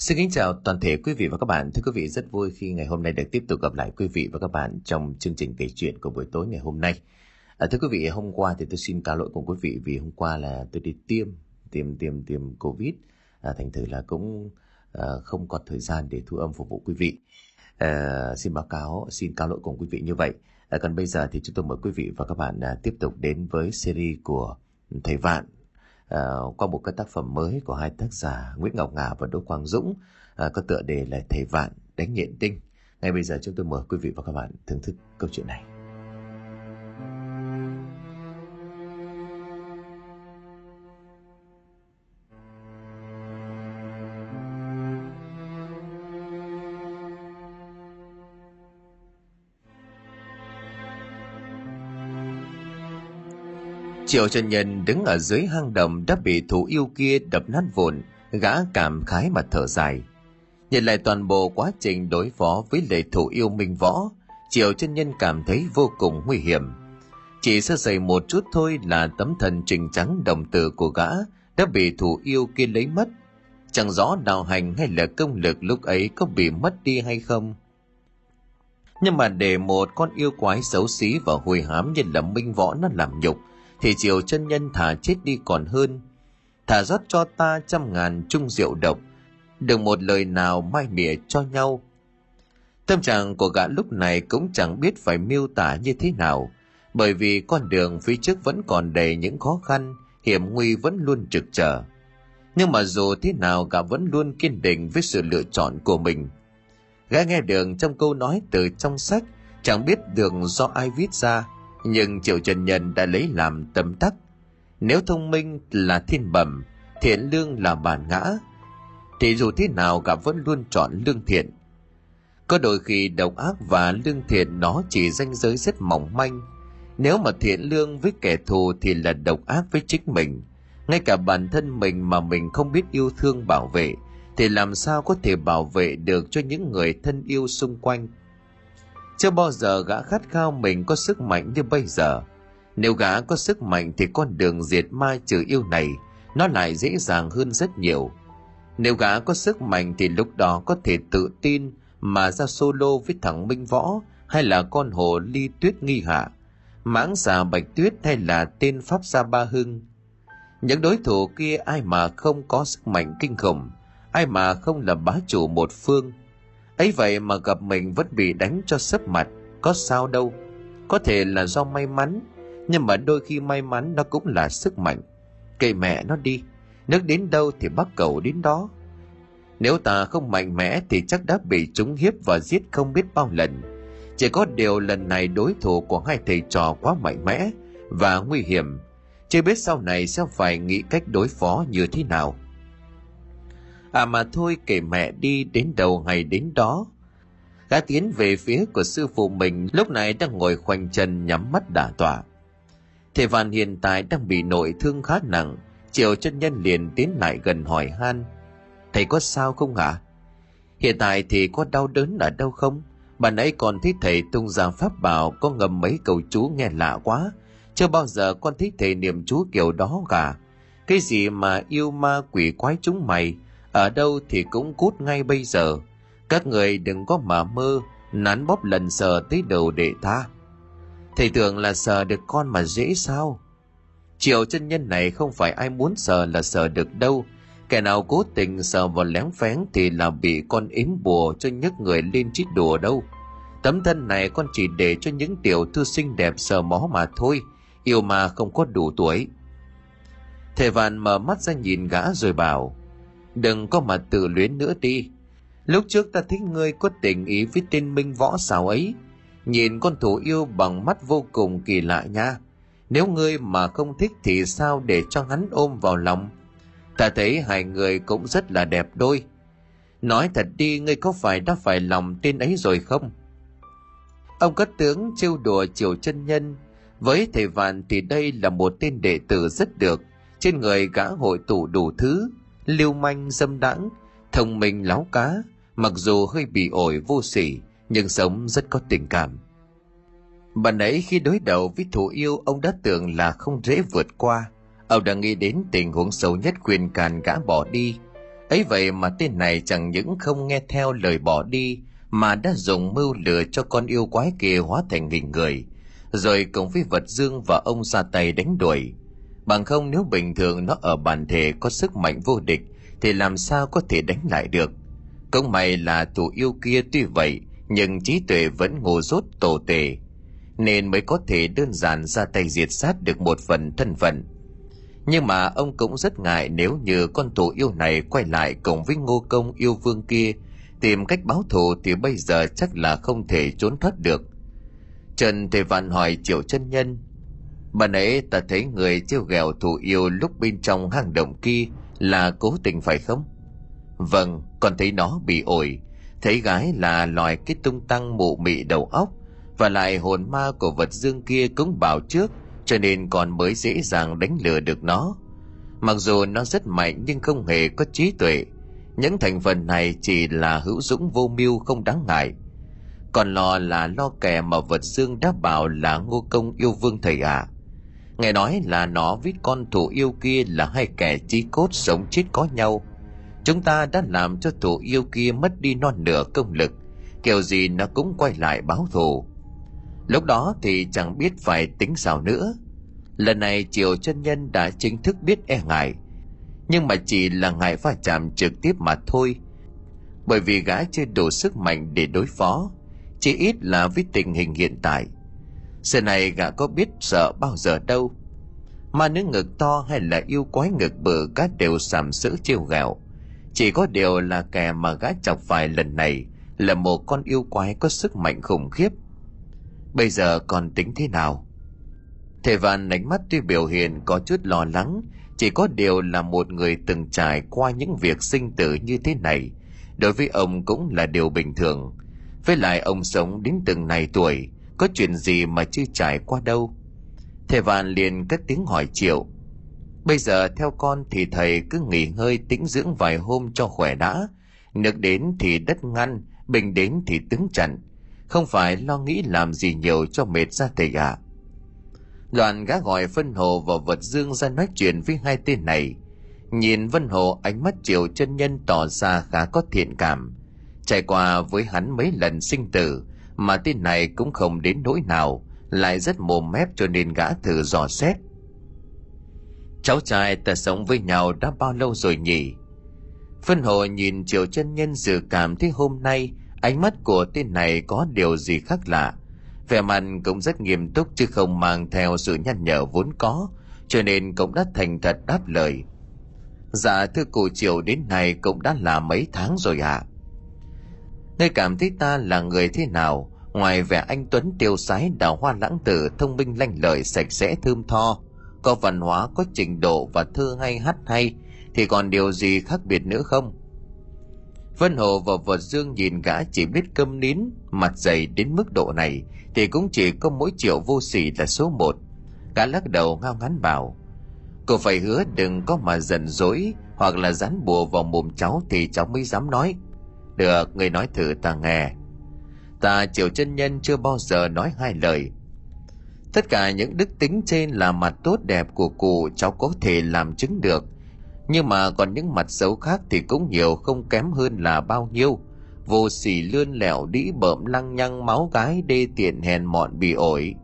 Xin kính chào toàn thể quý vị và các bạn. Thưa quý vị, rất vui khi ngày hôm nay được tiếp tục gặp lại quý vị và các bạn trong chương trình kể chuyện của buổi tối ngày hôm nay. À, thưa quý vị, hôm qua thì tôi xin cáo lỗi cùng quý vị vì hôm qua là tôi đi tiêm, tiêm tiêm tiêm Covid. À, thành thử là cũng à, không có thời gian để thu âm phục vụ quý vị. À, xin báo cáo, xin cáo lỗi cùng quý vị như vậy. À, còn bây giờ thì chúng tôi mời quý vị và các bạn à, tiếp tục đến với series của Thầy Vạn Ờ, qua một cái tác phẩm mới của hai tác giả Nguyễn Ngọc Ngà và Đỗ Quang Dũng à, có tựa đề là Thầy Vạn đánh nhện tinh. Ngay bây giờ chúng tôi mời quý vị và các bạn thưởng thức câu chuyện này. Triệu chân Nhân đứng ở dưới hang động đã bị thủ yêu kia đập nát vụn, gã cảm khái mà thở dài. Nhìn lại toàn bộ quá trình đối phó với lệ thủ yêu minh võ, Triệu chân nhân cảm thấy vô cùng nguy hiểm. Chỉ sơ sẩy một chút thôi là tấm thần trình trắng đồng tử của gã đã bị thủ yêu kia lấy mất. Chẳng rõ đạo hành hay là công lực lúc ấy có bị mất đi hay không. Nhưng mà để một con yêu quái xấu xí và hôi hám như là minh võ nó làm nhục, thì chiều chân nhân thả chết đi còn hơn. Thả rót cho ta trăm ngàn chung rượu độc, đừng một lời nào mai mỉa cho nhau. Tâm trạng của gã lúc này cũng chẳng biết phải miêu tả như thế nào, bởi vì con đường phía trước vẫn còn đầy những khó khăn, hiểm nguy vẫn luôn trực trở. Nhưng mà dù thế nào gã vẫn luôn kiên định với sự lựa chọn của mình. Gã nghe được trong câu nói từ trong sách, chẳng biết được do ai viết ra nhưng triệu trần nhân đã lấy làm tâm tắc. Nếu thông minh là thiên bẩm, thiện lương là bản ngã, thì dù thế nào gặp vẫn luôn chọn lương thiện. Có đôi khi độc ác và lương thiện nó chỉ ranh giới rất mỏng manh. Nếu mà thiện lương với kẻ thù thì là độc ác với chính mình. Ngay cả bản thân mình mà mình không biết yêu thương bảo vệ, thì làm sao có thể bảo vệ được cho những người thân yêu xung quanh? Chưa bao giờ gã khát khao mình có sức mạnh như bây giờ. Nếu gã có sức mạnh thì con đường diệt ma trừ yêu này nó lại dễ dàng hơn rất nhiều. Nếu gã có sức mạnh thì lúc đó có thể tự tin mà ra solo với thằng Minh Võ hay là con hồ ly tuyết nghi hạ, mãng xà bạch tuyết hay là tên pháp gia ba hưng. Những đối thủ kia ai mà không có sức mạnh kinh khủng, ai mà không là bá chủ một phương – ấy vậy mà gặp mình vẫn bị đánh cho sấp mặt, có sao đâu. Có thể là do may mắn, nhưng mà đôi khi may mắn nó cũng là sức mạnh. Kệ mẹ nó đi, nước đến đâu thì bắt cầu đến đó. Nếu ta không mạnh mẽ thì chắc đã bị chúng hiếp và giết không biết bao lần. Chỉ có điều lần này đối thủ của hai thầy trò quá mạnh mẽ và nguy hiểm. Chưa biết sau này sẽ phải nghĩ cách đối phó như thế nào. À mà thôi kể mẹ đi đến đầu ngày đến đó. Gã tiến về phía của sư phụ mình lúc này đang ngồi khoanh chân nhắm mắt đả tỏa. Thầy Văn hiện tại đang bị nội thương khá nặng, chiều chân nhân liền tiến lại gần hỏi han. Thầy có sao không hả? Hiện tại thì có đau đớn ở đâu không? Bạn ấy còn thấy thầy tung ra pháp bảo có ngầm mấy câu chú nghe lạ quá. Chưa bao giờ con thấy thầy niệm chú kiểu đó cả. Cái gì mà yêu ma quỷ quái chúng mày, ở đâu thì cũng cút ngay bây giờ. Các người đừng có mà mơ, nắn bóp lần sờ tới đầu để tha. Thầy tưởng là sờ được con mà dễ sao? Triệu chân nhân này không phải ai muốn sờ là sờ được đâu. Kẻ nào cố tình sờ vào lén phén thì là bị con ếm bùa cho nhấc người lên chít đùa đâu. Tấm thân này con chỉ để cho những tiểu thư xinh đẹp sờ mó mà thôi, yêu mà không có đủ tuổi. Thầy vạn mở mắt ra nhìn gã rồi bảo đừng có mà tự luyến nữa đi. Lúc trước ta thấy ngươi có tình ý với tên minh võ xào ấy. Nhìn con thủ yêu bằng mắt vô cùng kỳ lạ nha. Nếu ngươi mà không thích thì sao để cho hắn ôm vào lòng? Ta thấy hai người cũng rất là đẹp đôi. Nói thật đi, ngươi có phải đã phải lòng tên ấy rồi không? Ông cất tướng trêu đùa triều chân nhân. Với thầy vạn thì đây là một tên đệ tử rất được. Trên người gã hội tụ đủ thứ lưu manh dâm đãng, thông minh láo cá, mặc dù hơi bị ổi vô sỉ, nhưng sống rất có tình cảm. Bạn ấy khi đối đầu với thủ yêu, ông đã tưởng là không dễ vượt qua. Ông đã nghĩ đến tình huống xấu nhất khuyên càn gã bỏ đi. Ấy vậy mà tên này chẳng những không nghe theo lời bỏ đi, mà đã dùng mưu lừa cho con yêu quái kia hóa thành hình người. Rồi cùng với vật dương và ông ra tay đánh đuổi bằng không nếu bình thường nó ở bản thể có sức mạnh vô địch, thì làm sao có thể đánh lại được? Công may là thủ yêu kia tuy vậy, nhưng trí tuệ vẫn ngô rốt tổ tề, nên mới có thể đơn giản ra tay diệt sát được một phần thân phận. Nhưng mà ông cũng rất ngại nếu như con thủ yêu này quay lại cùng với ngô công yêu vương kia, tìm cách báo thù thì bây giờ chắc là không thể trốn thoát được. Trần thầy vạn hỏi triệu chân nhân bà nãy ta thấy người trêu ghẹo thủ yêu lúc bên trong hang động kia là cố tình phải không? Vâng con thấy nó bị ổi. Thấy gái là loài cái tung tăng mụ mị đầu óc, và lại hồn ma của vật dương kia cũng bảo trước, cho nên còn mới dễ dàng đánh lừa được nó. Mặc dù nó rất mạnh nhưng không hề có trí tuệ. Những thành phần này chỉ là hữu dũng vô mưu không đáng ngại. Còn lo là lo kẻ mà vật dương đã bảo là ngô công yêu vương thầy ạ. à nghe nói là nó với con thủ yêu kia là hai kẻ chí cốt sống chết có nhau. Chúng ta đã làm cho thủ yêu kia mất đi non nửa công lực. Kiểu gì nó cũng quay lại báo thù. Lúc đó thì chẳng biết phải tính sao nữa. Lần này triều chân nhân đã chính thức biết e ngại. Nhưng mà chỉ là ngại va chạm trực tiếp mà thôi. Bởi vì gã chưa đủ sức mạnh để đối phó. Chỉ ít là với tình hình hiện tại giờ này gã có biết sợ bao giờ đâu. Mà nữ ngực to hay là yêu quái ngực bự, gã đều sàm sỡ chiêu gạo chỉ có điều là kẻ mà gã chọc phải lần này là một con yêu quái có sức mạnh khủng khiếp. Bây giờ còn tính thế nào? Thầy văn ánh mắt tuy biểu hiện có chút lo lắng, chỉ có điều là một người từng trải qua những việc sinh tử như thế này, đối với ông cũng là điều bình thường. Với lại ông sống đến từng này tuổi có chuyện gì mà chưa trải qua đâu thầy vạn liền cất tiếng hỏi triệu bây giờ theo con thì thầy cứ nghỉ ngơi tĩnh dưỡng vài hôm cho khỏe đã nước đến thì đất ngăn, bình đến thì tướng chặn không phải lo nghĩ làm gì nhiều cho mệt ra thầy ạ à. Đoạn gã gọi Vân Hồ và Vật Dương ra nói chuyện với hai tên này. Nhìn Vân Hồ, ánh mắt triệu chân nhân tỏ ra khá có thiện cảm. Trải qua với hắn mấy lần sinh tử mà tên này cũng không đến nỗi nào, lại rất mồm mép cho nên gã thử dò xét. Cháu trai ta sống với nhau đã bao lâu rồi nhỉ? Phân Hồ nhìn triệu chân nhân dự cảm thấy hôm nay ánh mắt của tên này có điều gì khác lạ vẻ mặt cũng rất nghiêm túc chứ không mang theo sự nhăn nhở vốn có cho nên cũng đã thành thật đáp lời dạ thưa cụ triệu đến nay cũng đã là mấy tháng rồi ạ à. ngươi cảm thấy ta là người thế nào ngoài vẻ anh tuấn tiêu sái đào hoa lãng tử thông minh lanh lợi sạch sẽ thơm tho có văn hóa có trình độ và thơ hay hát hay thì còn điều gì khác biệt nữa không Vân Hồ và Vật Dương nhìn gã chỉ biết câm nín, mặt dày đến mức độ này, thì cũng chỉ có mỗi triệu vô sỉ là số một. Gã lắc đầu ngao ngán bảo, cô phải hứa đừng có mà giận dỗi hoặc là dán bùa vào mồm cháu thì cháu mới dám nói. Được, người nói thử ta nghe. Ta triệu chân nhân chưa bao giờ nói hai lời. Tất cả những đức tính trên là mặt tốt đẹp của cụ, cháu có thể làm chứng được – nhưng mà còn những mặt xấu khác thì cũng nhiều, không kém hơn là bao nhiêu. Vô sỉ lươn lẹo, đĩ bợm, lăng nhăng, máu gái, đê tiện, hèn mọn, bị ổi.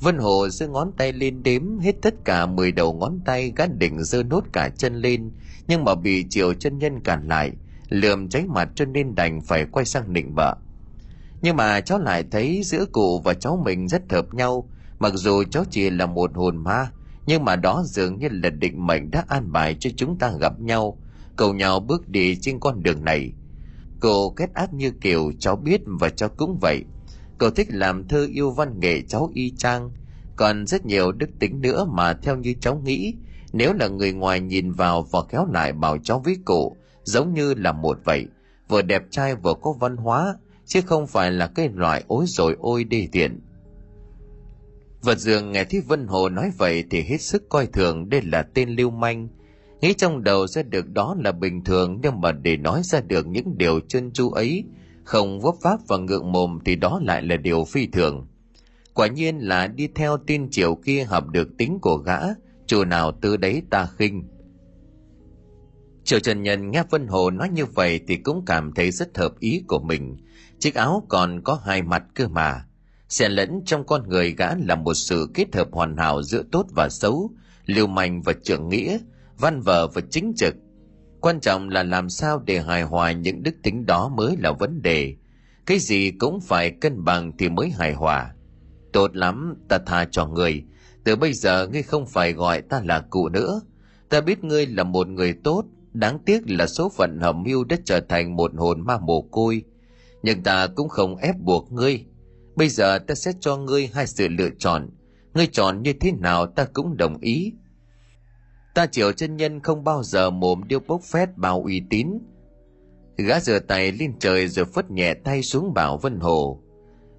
Vân Hồ giơ ngón tay lên đếm hết tất cả 10 đầu ngón tay gã định giơ nốt cả chân lên. Nhưng mà bị triều chân nhân cản lại, lườm cháy mặt cho nên đành phải quay sang nịnh bợ nhưng mà cháu lại thấy giữa cụ và cháu mình rất hợp nhau. Mặc dù cháu chỉ là một hồn ma, nhưng mà đó dường như là định mệnh đã an bài cho chúng ta gặp nhau. Cầu nhau bước đi trên con đường này. Cô kết ác như kiểu cháu biết và cháu cũng vậy. Cậu thích làm thơ yêu văn nghệ cháu y chang. Còn rất nhiều đức tính nữa mà theo như cháu nghĩ. Nếu là người ngoài nhìn vào và kéo lại bảo cháu với cụ, giống như là một vậy. Vừa đẹp trai vừa có văn hóa chứ không phải là cái loại ối rồi ôi đê tiện Vật dường nghe thấy Vân Hồ nói vậy thì hết sức coi thường đây là tên lưu manh. Nghĩ trong đầu ra được đó là bình thường nhưng mà để nói ra được những điều chân chu ấy, không vấp váp và ngượng mồm thì đó lại là điều phi thường. Quả nhiên là đi theo tin triều kia hợp được tính của gã, chỗ nào tư đấy ta khinh. Triệu Trần Nhân nghe Vân Hồ nói như vậy thì cũng cảm thấy rất hợp ý của mình. Chiếc áo còn có hai mặt cơ mà. Xen lẫn trong con người gã là một sự kết hợp hoàn hảo giữa tốt và xấu, liều manh và trưởng nghĩa, văn vở và chính trực. Quan trọng là làm sao để hài hòa những đức tính đó mới là vấn đề. Cái gì cũng phải cân bằng thì mới hài hòa. Tốt lắm, ta tha cho người. Từ bây giờ ngươi không phải gọi ta là cụ nữa. Ta biết ngươi là một người tốt, đáng tiếc là số phận hầm mưu đã trở thành một hồn ma mồ côi. Nhưng ta cũng không ép buộc ngươi. Bây giờ ta sẽ cho ngươi hai sự lựa chọn. Ngươi chọn như thế nào ta cũng đồng ý. Ta triệu chân nhân không bao giờ mồm điêu bốc phét bao uy tín. Gã rửa tay lên trời rồi phất nhẹ tay xuống bảo Vân Hồ.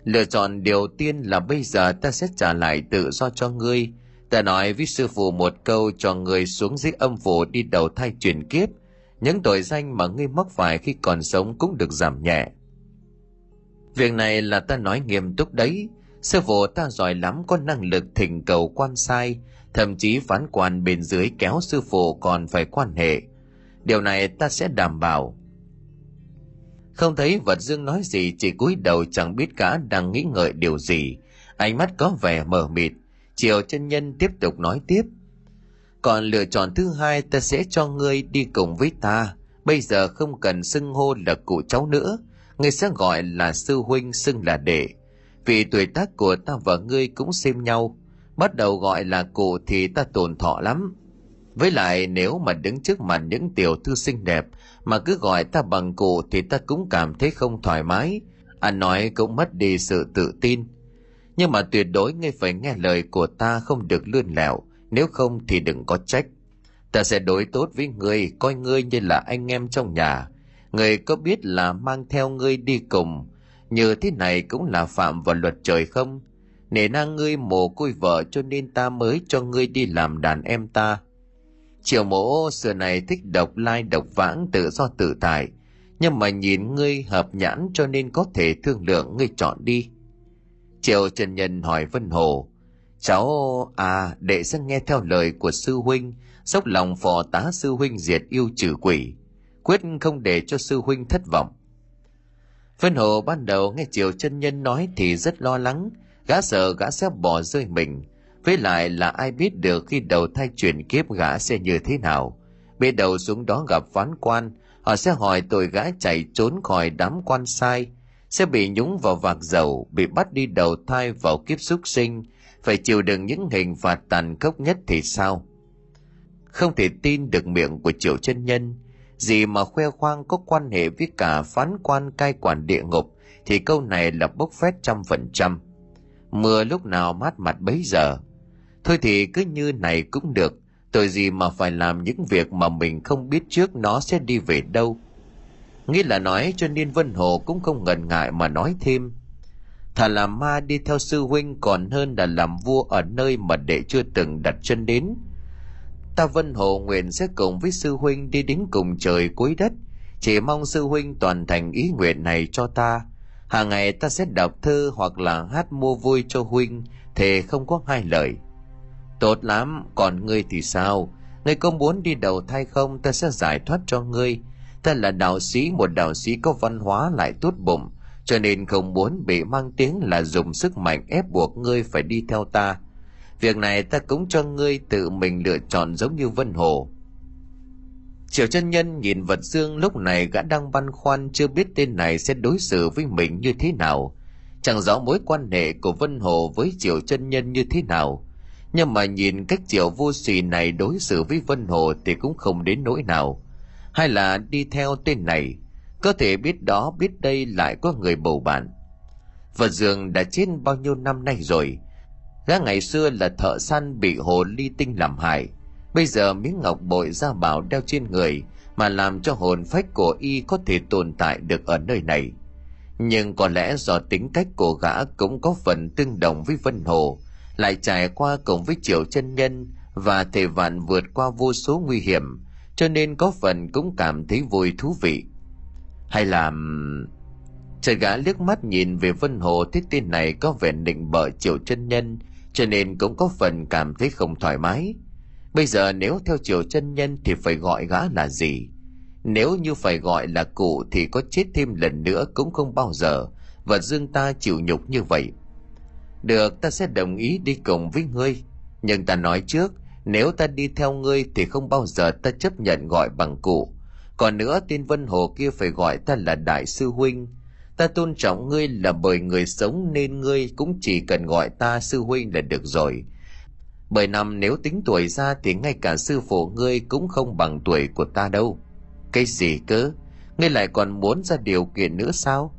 Lựa chọn điều tiên là bây giờ ta sẽ trả lại tự do cho ngươi. Ta nói với sư phụ một câu cho ngươi xuống dưới âm phủ đi đầu thai chuyển kiếp. Những tội danh mà ngươi mắc phải khi còn sống cũng được giảm nhẹ. Việc này là ta nói nghiêm túc đấy. Sư phụ ta giỏi lắm có năng lực thỉnh cầu quan sai, thậm chí phán quan bên dưới kéo sư phụ còn phải quan hệ. Điều này ta sẽ đảm bảo. Không thấy vật dương nói gì chỉ cúi đầu chẳng biết cả đang nghĩ ngợi điều gì. Ánh mắt có vẻ mờ mịt. Triều chân nhân tiếp tục nói tiếp. Còn lựa chọn thứ hai ta sẽ cho ngươi đi cùng với ta. Bây giờ không cần xưng hô là cụ cháu nữa. Ngươi sẽ gọi là sư huynh xưng là đệ. Vì tuổi tác của ta và ngươi cũng xem nhau. Bắt đầu gọi là cụ thì ta tồn thọ lắm. Với lại nếu mà đứng trước mặt những tiểu thư xinh đẹp mà cứ gọi ta bằng cụ thì ta cũng cảm thấy không thoải mái. Anh nói cũng mất đi sự tự tin. Nhưng mà tuyệt đối ngươi phải nghe lời của ta không được lươn lẹo, nếu không thì đừng có trách. Ta sẽ đối tốt với ngươi, coi ngươi như là anh em trong nhà. Người có biết là mang theo ngươi đi cùng, như thế này cũng là phạm vào luật trời không? Nể nang ngươi mồ côi vợ cho nên ta mới cho ngươi đi làm đàn em ta. Triệu mộ xưa này thích độc lai độc vãng tự do tự tại, nhưng mà nhìn ngươi hợp nhãn cho nên có thể thương lượng ngươi chọn đi. Triệu Trần Nhân hỏi Vân Hồ, cháu à đệ sẽ nghe theo lời của sư huynh, dốc lòng phò tá sư huynh diệt yêu trừ quỷ, quyết không để cho sư huynh thất vọng. Vân Hồ ban đầu nghe triều chân Nhân nói thì rất lo lắng, gã sợ gã sẽ bỏ rơi mình, với lại là ai biết được khi đầu thai chuyển kiếp gã sẽ như thế nào. Bê đầu xuống đó gặp phán quan, họ sẽ hỏi tội gã chạy trốn khỏi đám quan sai, sẽ bị nhúng vào vạc dầu, bị bắt đi đầu thai vào kiếp súc sinh, phải chịu đựng những hình phạt tàn khốc nhất thì sao? Không thể tin được miệng của triệu chân nhân, gì mà khoe khoang có quan hệ với cả phán quan cai quản địa ngục, thì câu này là bốc phét trăm phần trăm. Mưa lúc nào mát mặt bấy giờ, Thôi thì cứ như này cũng được, tội gì mà phải làm những việc mà mình không biết trước nó sẽ đi về đâu. Nghĩ là nói cho nên Vân Hồ cũng không ngần ngại mà nói thêm. Thà làm ma đi theo sư huynh còn hơn là làm vua ở nơi mà đệ chưa từng đặt chân đến. Ta Vân Hồ nguyện sẽ cùng với sư huynh đi đến cùng trời cuối đất. Chỉ mong sư huynh toàn thành ý nguyện này cho ta. Hàng ngày ta sẽ đọc thơ hoặc là hát mua vui cho huynh, thề không có hai lời. Tốt lắm, còn ngươi thì sao? Ngươi có muốn đi đầu thai không ta sẽ giải thoát cho ngươi. Ta là đạo sĩ, một đạo sĩ có văn hóa lại tốt bụng, cho nên không muốn bị mang tiếng là dùng sức mạnh ép buộc ngươi phải đi theo ta. Việc này ta cũng cho ngươi tự mình lựa chọn giống như Vân Hồ. Triều chân nhân nhìn vật dương lúc này gã đang băn khoăn chưa biết tên này sẽ đối xử với mình như thế nào. Chẳng rõ mối quan hệ của Vân Hồ với Triều chân nhân như thế nào nhưng mà nhìn cách triệu vô sỉ này đối xử với Vân Hồ thì cũng không đến nỗi nào. Hay là đi theo tên này, có thể biết đó biết đây lại có người bầu bạn. vật Dương đã chết bao nhiêu năm nay rồi. Gã ngày xưa là thợ săn bị hồ ly tinh làm hại. Bây giờ miếng ngọc bội ra bảo đeo trên người mà làm cho hồn phách của y có thể tồn tại được ở nơi này. Nhưng có lẽ do tính cách của gã cũng có phần tương đồng với Vân Hồ, lại trải qua cùng với triệu chân nhân và thể vạn vượt qua vô số nguy hiểm cho nên có phần cũng cảm thấy vui thú vị hay là trời gã liếc mắt nhìn về vân hồ thấy tên này có vẻ định bợ triệu chân nhân cho nên cũng có phần cảm thấy không thoải mái. Bây giờ nếu theo chiều chân nhân thì phải gọi gã là gì? Nếu như phải gọi là cụ thì có chết thêm lần nữa cũng không bao giờ. Và dương ta chịu nhục như vậy. Được, ta sẽ đồng ý đi cùng với ngươi. Nhưng ta nói trước, nếu ta đi theo ngươi thì không bao giờ ta chấp nhận gọi bằng cụ. Còn nữa, tên vân hồ kia phải gọi ta là đại sư huynh ta tôn trọng ngươi là bởi người sống nên ngươi cũng chỉ cần gọi ta sư huynh là được rồi. Bởi năm nếu tính tuổi ra thì ngay cả sư phụ ngươi cũng không bằng tuổi của ta đâu. Cái gì cơ? Ngươi lại còn muốn ra điều kiện nữa sao?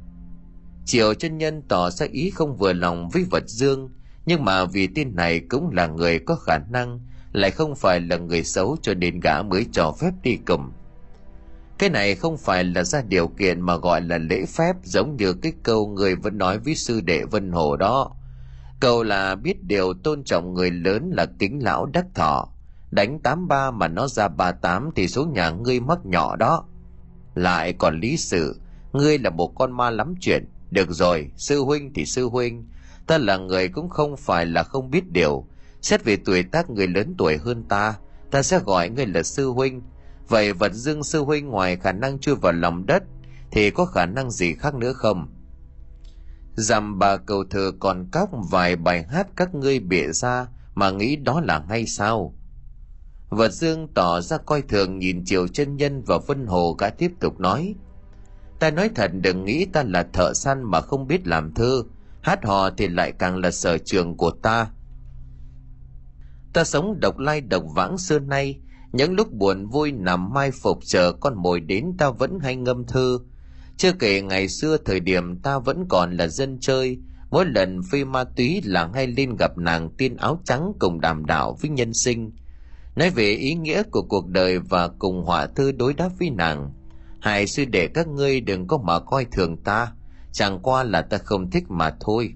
Triệu chân nhân tỏ ra ý không vừa lòng với vật dương, nhưng mà vì tên này cũng là người có khả năng, lại không phải là người xấu cho nên gã mới cho phép đi cùng. Cái này không phải là ra điều kiện mà gọi là lễ phép giống như cái câu người vẫn nói với sư đệ Vân Hồ đó. Câu là biết điều tôn trọng người lớn là kính lão đắc thọ. Đánh tám ba mà nó ra ba tám thì số nhà ngươi mắc nhỏ đó. Lại còn lý sự, ngươi là một con ma lắm chuyện, được rồi, sư huynh thì sư huynh, ta là người cũng không phải là không biết điều. Xét về tuổi tác người lớn tuổi hơn ta, ta sẽ gọi ngươi là sư huynh. Vậy vật dương sư huynh ngoài khả năng chui vào lòng đất, thì có khả năng gì khác nữa không? Dằm bà cầu thờ còn cóc vài bài hát các ngươi bịa ra mà nghĩ đó là ngay sao? Vật dương tỏ ra coi thường nhìn chiều chân nhân và vân hồ gã tiếp tục nói – ta nói thật đừng nghĩ ta là thợ săn mà không biết làm thơ hát hò thì lại càng là sở trường của ta ta sống độc lai độc vãng xưa nay những lúc buồn vui nằm mai phục chờ con mồi đến ta vẫn hay ngâm thơ. Chưa kể ngày xưa thời điểm ta vẫn còn là dân chơi, mỗi lần phi ma túy là hay lên gặp nàng tiên áo trắng cùng đàm đạo với nhân sinh. Nói về ý nghĩa của cuộc đời và cùng họa thư đối đáp với nàng, hai sư để các ngươi đừng có mà coi thường ta, chẳng qua là ta không thích mà thôi.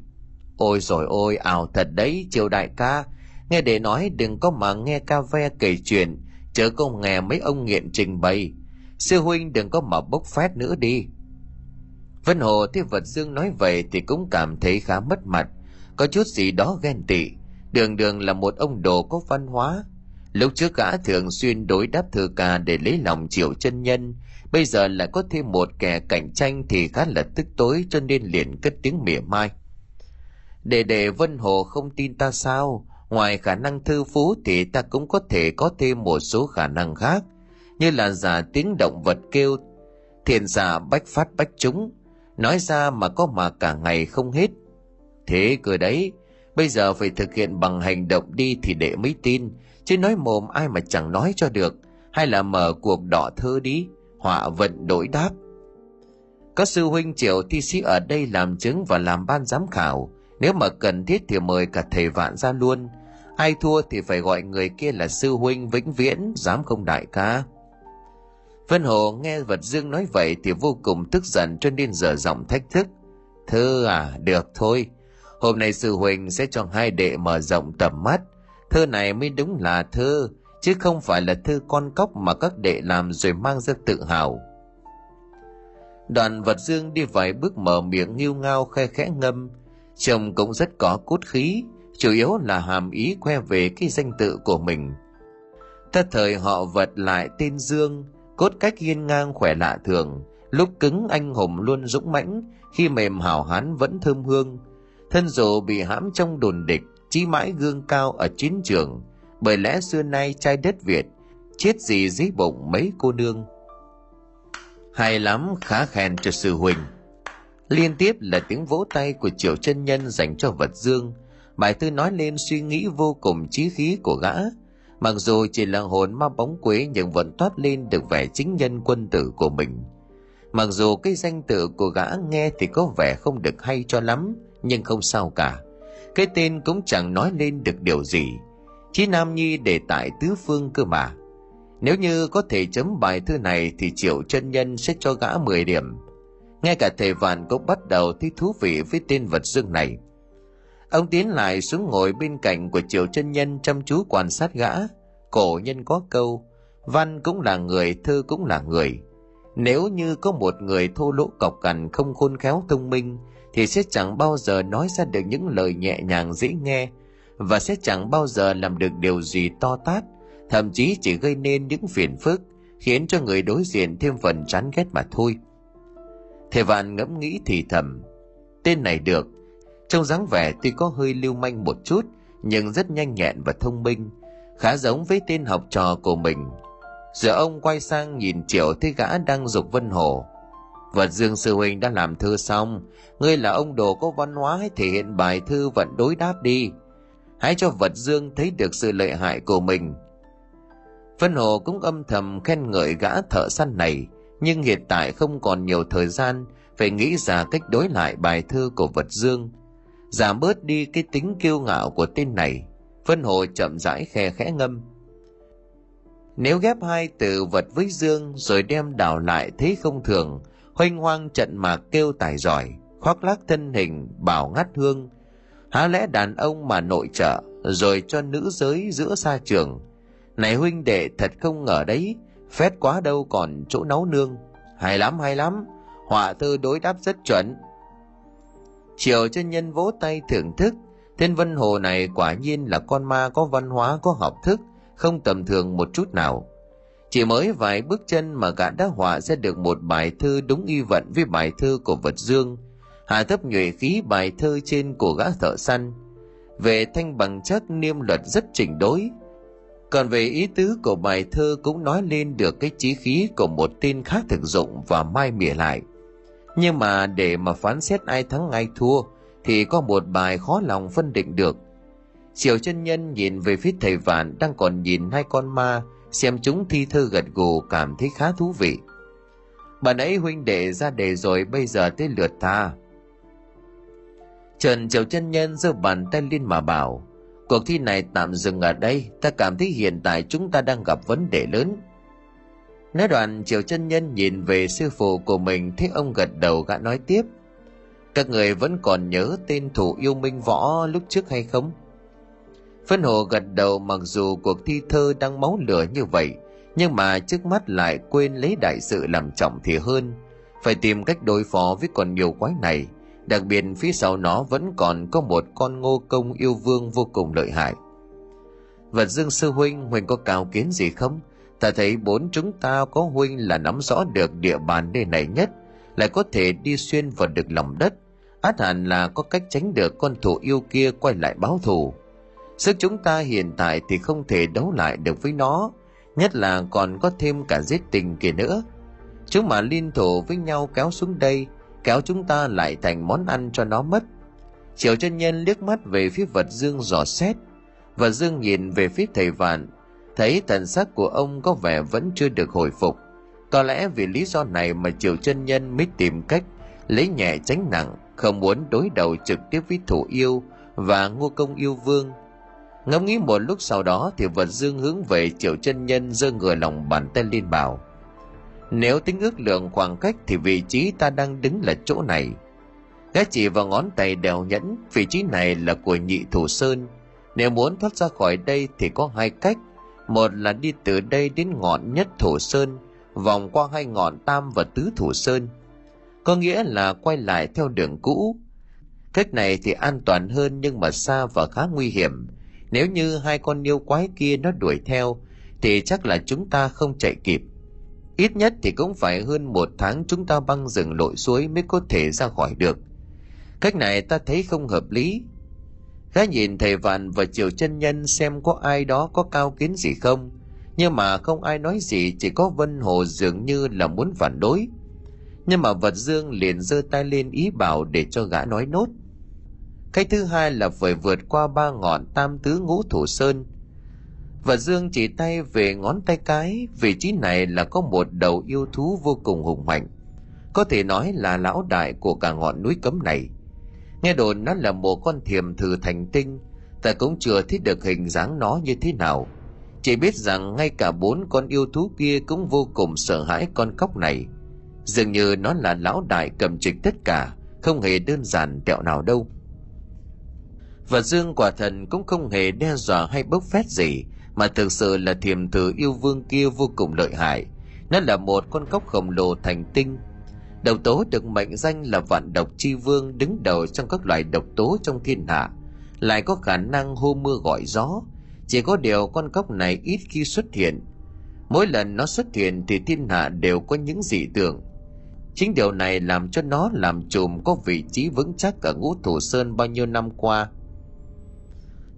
Ôi rồi ôi, ảo thật đấy, triều đại ca, nghe để nói đừng có mà nghe ca ve kể chuyện chớ có nghe mấy ông nghiện trình bày. Sư huynh đừng có mà bốc phét nữa đi. Vân hồ thấy vật dương nói vậy thì cũng cảm thấy khá mất mặt. Có chút gì đó ghen tị. Đường đường là một ông đồ có văn hóa. Lúc trước gã thường xuyên đối đáp thư ca để lấy lòng triệu chân nhân. Bây giờ lại có thêm một kẻ cạnh tranh thì khá là tức tối cho nên liền cất tiếng mỉa mai. Để để vân hồ không tin ta sao? Ngoài khả năng thư phú thì ta cũng có thể có thêm một số khả năng khác, như là giả tiếng động vật kêu, thiền giả bách phát bách chúng, nói ra mà có mà cả ngày không hết. Thế cơ đấy, bây giờ phải thực hiện bằng hành động đi thì để mới tin, chứ nói mồm ai mà chẳng nói cho được, hay là mở cuộc đỏ thơ đi, họa vận đổi đáp. Có sư huynh triệu thi sĩ ở đây làm chứng và làm ban giám khảo nếu mà cần thiết thì mời cả thầy vạn ra luôn. Ai thua thì phải gọi người kia là sư huynh vĩnh viễn, dám không đại ca. Vân hồ nghe vật dương nói vậy thì vô cùng tức giận cho nên dở giọng thách thức. Thơ à được thôi. Hôm nay sư huynh sẽ cho hai đệ mở rộng tầm mắt. Thơ này mới đúng là thơ, chứ không phải là thư con cóc mà các đệ làm rồi mang ra tự hào. Đoàn vật dương đi vài bước mở miệng nghiêu ngao khe khẽ ngâm chồng cũng rất có cốt khí chủ yếu là hàm ý khoe về cái danh tự của mình Tất thời họ vật lại tên dương cốt cách hiên ngang khỏe lạ thường lúc cứng anh hùng luôn dũng mãnh khi mềm hảo hán vẫn thơm hương thân dù bị hãm trong đồn địch chí mãi gương cao ở chiến trường bởi lẽ xưa nay trai đất Việt chết gì dưới bụng mấy cô nương. Hay lắm, khá khen cho sư huynh. Liên tiếp là tiếng vỗ tay của triệu chân nhân dành cho vật dương. Bài thư nói lên suy nghĩ vô cùng trí khí của gã. Mặc dù chỉ là hồn ma bóng quế nhưng vẫn toát lên được vẻ chính nhân quân tử của mình. Mặc dù cái danh tự của gã nghe thì có vẻ không được hay cho lắm, nhưng không sao cả. Cái tên cũng chẳng nói lên được điều gì Chí Nam Nhi để tại tứ phương cơ mà. Nếu như có thể chấm bài thư này thì Triệu chân Nhân sẽ cho gã 10 điểm. Ngay cả thầy Vạn cũng bắt đầu thấy thú vị với tên vật dương này. Ông tiến lại xuống ngồi bên cạnh của Triệu chân Nhân chăm chú quan sát gã. Cổ nhân có câu, văn cũng là người, thư cũng là người. Nếu như có một người thô lỗ cọc cằn không khôn khéo thông minh, thì sẽ chẳng bao giờ nói ra được những lời nhẹ nhàng dễ nghe và sẽ chẳng bao giờ làm được điều gì to tát thậm chí chỉ gây nên những phiền phức khiến cho người đối diện thêm phần chán ghét mà thôi thầy vạn ngẫm nghĩ thì thầm, tên này được. Trong dáng vẻ tuy có hơi lưu manh một chút, nhưng rất nhanh nhẹn và thông minh, khá giống với tên học trò của mình. Giờ ông quay sang nhìn triệu thấy gã đang dục vân hồ. Vật dương sư huynh đã làm thư xong, ngươi là ông đồ có văn hóa hãy thể hiện bài thư vận đối đáp đi. Hãy cho vật dương thấy được sự lợi hại của mình. Vân hồ cũng âm thầm khen ngợi gã thợ săn này nhưng hiện tại không còn nhiều thời gian phải nghĩ ra cách đối lại bài thơ của vật dương. Giảm bớt đi cái tính kiêu ngạo của tên này, vân hồ chậm rãi khe khẽ ngâm. Nếu ghép hai từ vật với dương rồi đem đảo lại thấy không thường hoanh hoang trận mạc kêu tài giỏi, khoác lác thân hình, bảo ngắt hương. Há lẽ đàn ông mà nội trợ, rồi cho nữ giới giữa xa trường. Này huynh đệ thật không ngờ đấy phét quá đâu còn chỗ nấu nương. Hay lắm hay lắm. Họa thư đối đáp rất chuẩn. Chiều cho nhân vỗ tay thưởng thức. Tên vân hồ này quả nhiên là con ma có văn hóa, có học thức, không tầm thường một chút nào. Chỉ mới vài bước chân mà gã đã họa ra được một bài thơ đúng y vận với bài thơ của vật dương. Hạ thấp nhuệ khí bài thơ trên của gã thợ săn. Về thanh bằng chất niêm luật rất chỉnh đối còn về ý tứ của bài thơ cũng nói lên được cái chí khí của một tên khác thực dụng và mai mỉa lại nhưng mà để mà phán xét ai thắng ai thua, thì có một bài khó lòng phân định được Triệu chân nhân nhìn về phía thầy vạn đang còn nhìn hai con ma, xem chúng thi thơ gật gù, cảm thấy khá thú vị. Bà nãy huynh đệ ra đề rồi, bây giờ tới lượt ta. Trần Triệu chân nhân giơ bàn tay lên mà bảo cuộc thi này tạm dừng ở đây ta cảm thấy hiện tại chúng ta đang gặp vấn đề lớn. Nói đoạn Triều chân nhân nhìn về sư phụ của mình thấy ông gật đầu gã nói tiếp các người vẫn còn nhớ tên thủ yêu minh võ lúc trước hay không? Phân hồ gật đầu mặc dù cuộc thi thơ đang máu lửa như vậy, nhưng mà trước mắt lại quên lấy đại sự làm trọng thì hơn. Phải tìm cách đối phó với con nhiều quái này, đặc biệt phía sau nó vẫn còn có một con ngô công yêu vương vô cùng lợi hại. Vật dương sư huynh, huynh có cao kiến gì không? Ta thấy bốn chúng ta có huynh là nắm rõ được địa bàn nơi này nhất, lại có thể đi xuyên vào được lòng đất. Át hẳn là có cách tránh được con thủ yêu kia quay lại báo thù Sức chúng ta hiện tại thì không thể đấu lại được với nó, nhất là còn có thêm cả giết tình kia nữa. Chúng mà liên thủ với nhau kéo xuống đây, kéo chúng ta lại thành món ăn cho nó mất. Triệu chân nhân liếc mắt về phía vật dương dò xét, và dương nhìn về phía thầy vạn, thấy thần sắc của ông có vẻ vẫn chưa được hồi phục. Có lẽ vì lý do này mà Triệu chân nhân mới tìm cách lấy nhẹ tránh nặng, không muốn đối đầu trực tiếp với thủ yêu và ngô công yêu vương ngẫm nghĩ một lúc sau đó thì vật dương hướng về triệu chân nhân giơ người lòng bàn tay lên bảo nếu tính ước lượng khoảng cách thì vị trí ta đang đứng là chỗ này. Gã chỉ vào ngón tay đèo nhẫn vị trí này là của nhị thủ sơn. Nếu muốn thoát ra khỏi đây thì có hai cách. Một là đi từ đây đến ngọn nhất thủ sơn vòng qua hai ngọn tam và tứ thủ sơn. Có nghĩa là quay lại theo đường cũ. Cách này thì an toàn hơn nhưng mà xa và khá nguy hiểm. Nếu như hai con yêu quái kia nó đuổi theo, thì chắc là chúng ta không chạy kịp. Ít nhất thì cũng phải hơn một tháng chúng ta băng rừng lội suối mới có thể ra khỏi được. Cách này ta thấy không hợp lý. Gã nhìn thầy vạn và triều chân nhân xem có ai đó có cao kiến gì không. Nhưng mà không ai nói gì, chỉ có Vân Hồ dường như là muốn phản đối. Nhưng mà vật dương liền giơ tay lên ý bảo để cho gã nói nốt. Cái thứ hai là phải vượt qua ba ngọn tam tứ ngũ thủ sơn. Và Dương chỉ tay về ngón tay cái, vị trí này là có một đầu yêu thú vô cùng hùng mạnh. Có thể nói là lão đại của cả ngọn núi cấm này. Nghe đồn nó là một con thiềm thử thành tinh, ta cũng chưa thấy được hình dáng nó như thế nào. Chỉ biết rằng ngay cả bốn con yêu thú kia cũng vô cùng sợ hãi con cóc này. Dường như nó là lão đại cầm trịch tất cả, không hề đơn giản tẹo nào đâu. Và Dương quả thần cũng không hề đe dọa hay bốc phét gì, mà thực sự là thiềm thử yêu vương kia vô cùng lợi hại. Nó là một con cóc khổng lồ thành tinh. Độc tố được mệnh danh là vạn độc chi vương đứng đầu trong các loại độc tố trong thiên hạ, lại có khả năng hô mưa gọi gió. Chỉ có điều con cóc này ít khi xuất hiện. mỗi lần nó xuất hiện thì thiên hạ đều có những dị tượng chính điều này làm cho nó làm chùm có vị trí vững chắc ở ngũ thủ sơn bao nhiêu năm qua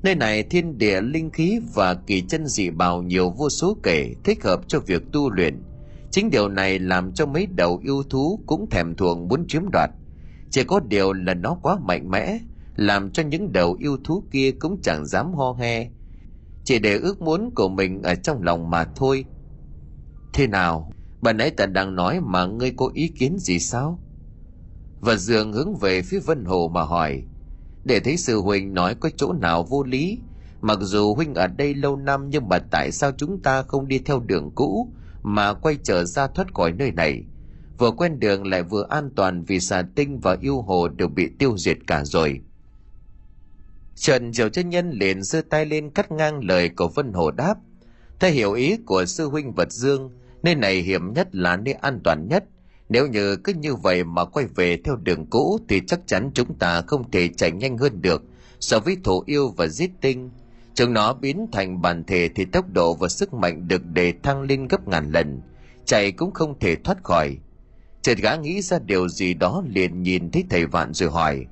nơi này thiên địa linh khí và kỳ chân dị bào nhiều vô số kể, thích hợp cho việc tu luyện. Chính điều này làm cho mấy đầu yêu thú cũng thèm thuồng muốn chiếm đoạt. Chỉ có điều là nó quá mạnh mẽ, làm cho những đầu yêu thú kia cũng chẳng dám ho he. Chỉ để ước muốn của mình ở trong lòng mà thôi. Thế nào? Bà nãy ta đang nói mà ngươi có ý kiến gì sao? Và dường hướng về phía vân hồ mà hỏi để thấy sư huynh nói có chỗ nào vô lý. Mặc dù huynh ở đây lâu năm nhưng mà tại sao chúng ta không đi theo đường cũ mà quay trở ra thoát khỏi nơi này? Vừa quen đường lại vừa an toàn vì xà tinh và yêu hồ đều bị tiêu diệt cả rồi. Trần triều chân nhân liền giơ tay lên cắt ngang lời của vân hồ đáp. Theo hiểu ý của sư huynh vật dương, nơi này hiểm nhất là nơi an toàn nhất nếu như cứ như vậy mà quay về theo đường cũ thì chắc chắn chúng ta không thể chạy nhanh hơn được. So với thổ yêu và giết tinh, chúng nó biến thành bản thể thì tốc độ và sức mạnh được đề thăng lên gấp ngàn lần. Chạy cũng không thể thoát khỏi. Chợt gã nghĩ ra điều gì đó liền nhìn thấy thầy vạn rồi hỏi,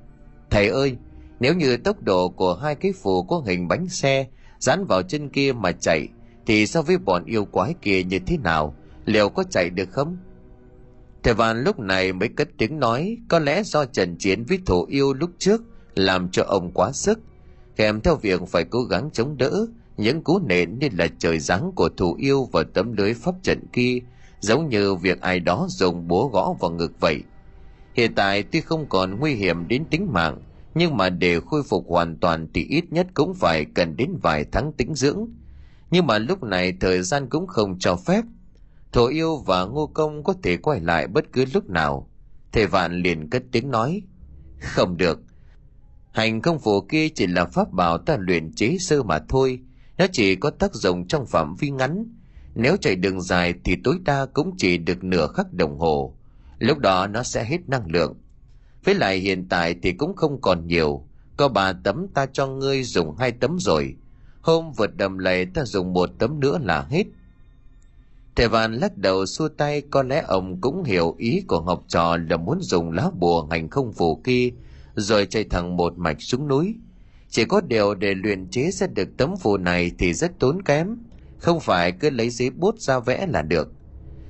thầy ơi, nếu như tốc độ của hai cái phù có hình bánh xe dán vào chân kia mà chạy thì so với bọn yêu quái kia như thế nào? Liệu có chạy được không? Thầy Văn lúc này mới cất tiếng nói, có lẽ do trận chiến với thổ yêu lúc trước làm cho ông quá sức. Kèm theo việc phải cố gắng chống đỡ, những cú nện như là trời giáng của thủ yêu và tấm lưới pháp trận kia, giống như việc ai đó dùng búa gõ vào ngực vậy. Hiện tại tuy không còn nguy hiểm đến tính mạng, nhưng mà để khôi phục hoàn toàn thì ít nhất cũng phải cần đến vài tháng tĩnh dưỡng. Nhưng mà lúc này thời gian cũng không cho phép thổ yêu và ngô công có thể quay lại bất cứ lúc nào. Thầy vạn liền cất tiếng nói, không được. Hành công phổ kia chỉ là pháp bảo ta luyện chế sơ mà thôi. Nó chỉ có tác dụng trong phạm vi ngắn. Nếu chạy đường dài thì tối đa cũng chỉ được nửa khắc đồng hồ. Lúc đó nó sẽ hết năng lượng. Với lại hiện tại thì cũng không còn nhiều. Có ba tấm ta cho ngươi dùng hai tấm rồi. Hôm vượt đầm lầy ta dùng một tấm nữa là hết thầy vạn lắc đầu xua tay, có lẽ ông cũng hiểu ý của học trò là muốn dùng lá bùa hành không phù kia rồi chạy thẳng một mạch xuống núi. Chỉ có điều để luyện chế ra được tấm phù này thì rất tốn kém, không phải cứ lấy giấy bút ra vẽ là được.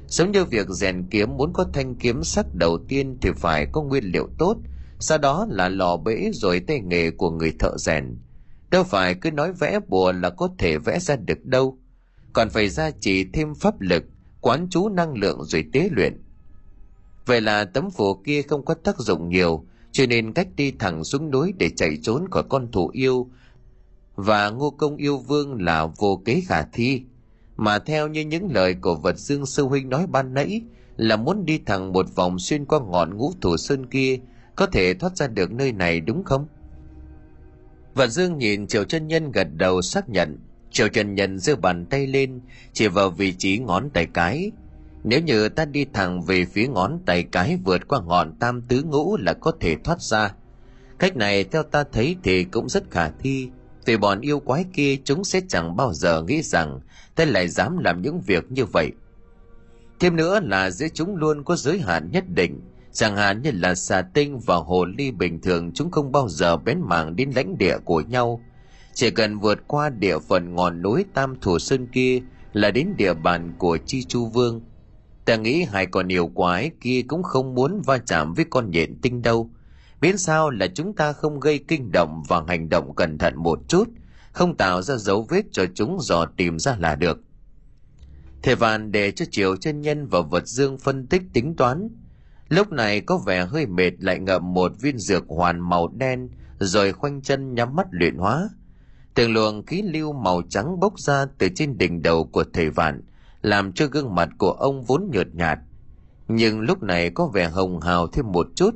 Giống như việc rèn kiếm muốn có thanh kiếm sắc đầu tiên thì phải có nguyên liệu tốt, sau đó là lò bể rồi tay nghề của người thợ rèn. Đâu phải cứ nói vẽ bùa là có thể vẽ ra được đâu còn phải gia trì thêm pháp lực, quán chú năng lượng rồi tế luyện. Vậy là tấm phù kia không có tác dụng nhiều, cho nên cách đi thẳng xuống núi để chạy trốn khỏi con thủ yêu và ngô công yêu vương là vô kế khả thi. Mà theo như những lời của vật dương sư huynh nói ban nãy, là muốn đi thẳng một vòng xuyên qua ngọn ngũ thủ sơn kia, có thể thoát ra được nơi này đúng không? Vật dương nhìn triều chân nhân gật đầu xác nhận. Triệu Trần nhân giơ bàn tay lên, chỉ vào vị trí ngón tay cái. Nếu như ta đi thẳng về phía ngón tay cái vượt qua ngọn tam tứ ngũ là có thể thoát ra. Cách này theo ta thấy thì cũng rất khả thi. Vì bọn yêu quái kia chúng sẽ chẳng bao giờ nghĩ rằng ta lại dám làm những việc như vậy. Thêm nữa là giữa chúng luôn có giới hạn nhất định. Chẳng hạn như là xà tinh và hồ ly bình thường, chúng không bao giờ bén mảng đến lãnh địa của nhau chỉ cần vượt qua địa phận ngọn núi tam thủ sơn kia là đến địa bàn của chi chu vương. Ta nghĩ hai con yêu quái kia cũng không muốn va chạm với con nhện tinh đâu. Miễn sao là chúng ta không gây kinh động và hành động cẩn thận một chút, không tạo ra dấu vết cho chúng dò tìm ra là được. Thề vạn để cho triều chân nhân và vật dương phân tích tính toán. Lúc này có vẻ hơi mệt lại ngậm một viên dược hoàn màu đen, rồi khoanh chân nhắm mắt luyện hóa từng luồng khí lưu màu trắng bốc ra từ trên đỉnh đầu của thầy vạn, làm cho gương mặt của ông vốn nhợt nhạt. Nhưng lúc này có vẻ hồng hào thêm một chút.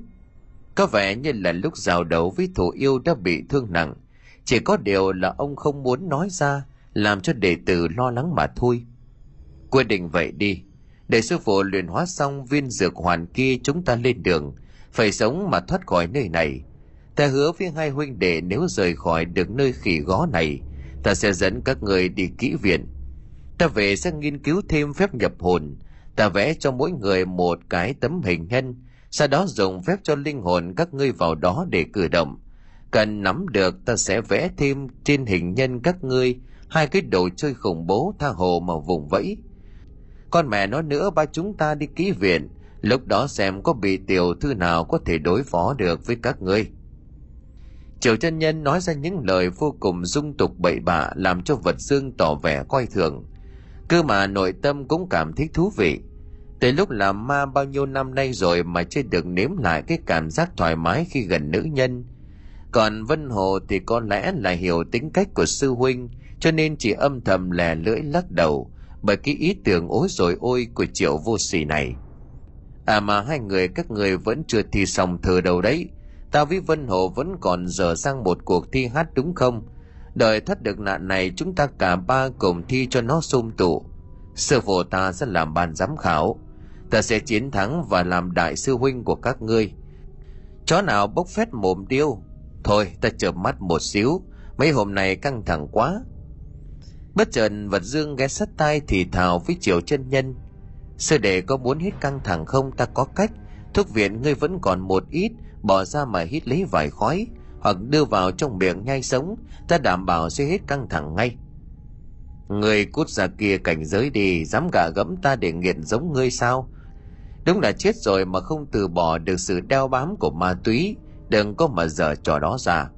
Có vẻ như là lúc giao đấu với thủ yêu đã bị thương nặng. Chỉ có điều là ông không muốn nói ra, làm cho đệ tử lo lắng mà thôi. Quyết định vậy đi. Để sư phụ luyện hóa xong viên dược hoàn kia chúng ta lên đường, phải sống mà thoát khỏi nơi này ta hứa với hai huynh đệ nếu rời khỏi được nơi khỉ gó này, ta sẽ dẫn các người đi kỹ viện. Ta về sẽ nghiên cứu thêm phép nhập hồn. Ta vẽ cho mỗi người một cái tấm hình nhân sau đó dùng phép cho linh hồn các ngươi vào đó để cử động. Cần nắm được, ta sẽ vẽ thêm trên hình nhân các ngươi hai cái đồ chơi khủng bố tha hồ mà vùng vẫy. Con mẹ nói nữa ba chúng ta đi ký viện, lúc đó xem có bị tiểu thư nào có thể đối phó được với các ngươi triệu chân nhân nói ra những lời vô cùng dung tục bậy bạ, làm cho vật dương tỏ vẻ coi thường. Cơ mà nội tâm cũng cảm thấy thú vị. Từ lúc làm ma bao nhiêu năm nay rồi mà chưa được nếm lại cái cảm giác thoải mái khi gần nữ nhân. Còn vân hồ thì có lẽ là hiểu tính cách của sư huynh, cho nên chỉ âm thầm lè lưỡi lắc đầu, bởi cái ý tưởng ối rồi ôi của triệu vô sỉ này. À mà hai người, các người vẫn chưa thi xong thơ đầu đấy tao với vân hồ vẫn còn dở sang một cuộc thi hát đúng không? Đợi thoát được nạn này, chúng ta cả ba cùng thi cho nó sum tụ. Sư phụ ta sẽ làm ban giám khảo. Ta sẽ chiến thắng và làm đại sư huynh của các ngươi. Chó nào bốc phét mồm điêu? Thôi, ta chợp mắt một xíu. Mấy hôm nay căng thẳng quá. Bất chợt vật dương ghé sát tai thì thào với triệu chân nhân. Sư đệ có muốn hết căng thẳng không? Ta có cách. Thuốc viện ngươi vẫn còn một ít bỏ ra mà hít lấy vài khói, hoặc đưa vào trong miệng nhai sống, ta đảm bảo sẽ hết căng thẳng ngay. Người cút ra kia cảnh giới đi, dám gạ gẫm ta để nghiện giống ngươi sao? Đúng là chết rồi mà không từ bỏ được sự đeo bám của ma túy, đừng có mà dở trò đó ra.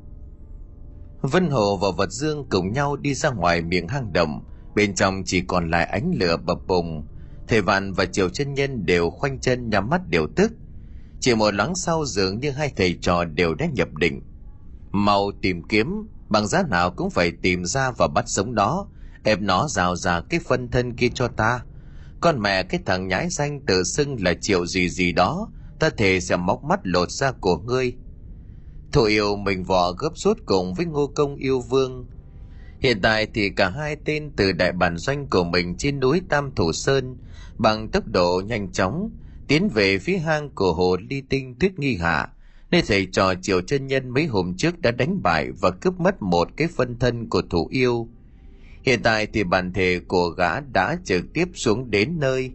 Vân hồ và vật dương cùng nhau đi ra ngoài miệng hang động, bên trong chỉ còn lại ánh lửa bập bùng. Thầy vạn và triều chân nhân đều khoanh chân nhắm mắt đều tức chỉ một lắng sau dường như hai thầy trò đều đã nhập định. Mau tìm kiếm, bằng giá nào cũng phải tìm ra và bắt sống nó, ép nó rào ra cái phân thân kia cho ta. Con mẹ cái thằng nhãi danh tự xưng là triệu gì gì đó, ta thề sẽ móc mắt lột ra của ngươi. Thủ yêu mình vò gấp rút cùng với ngô công yêu vương. Hiện tại thì cả hai tên từ đại bản doanh của mình trên núi tam thủ sơn, bằng tốc độ nhanh chóng tiến về phía hang của hồ ly tinh tuyết nghi hạ, nơi thầy trò triệu chân nhân mấy hôm trước đã đánh bại và cướp mất một cái phân thân của thủ yêu. Hiện tại thì bản thể của gã đã trực tiếp xuống đến nơi.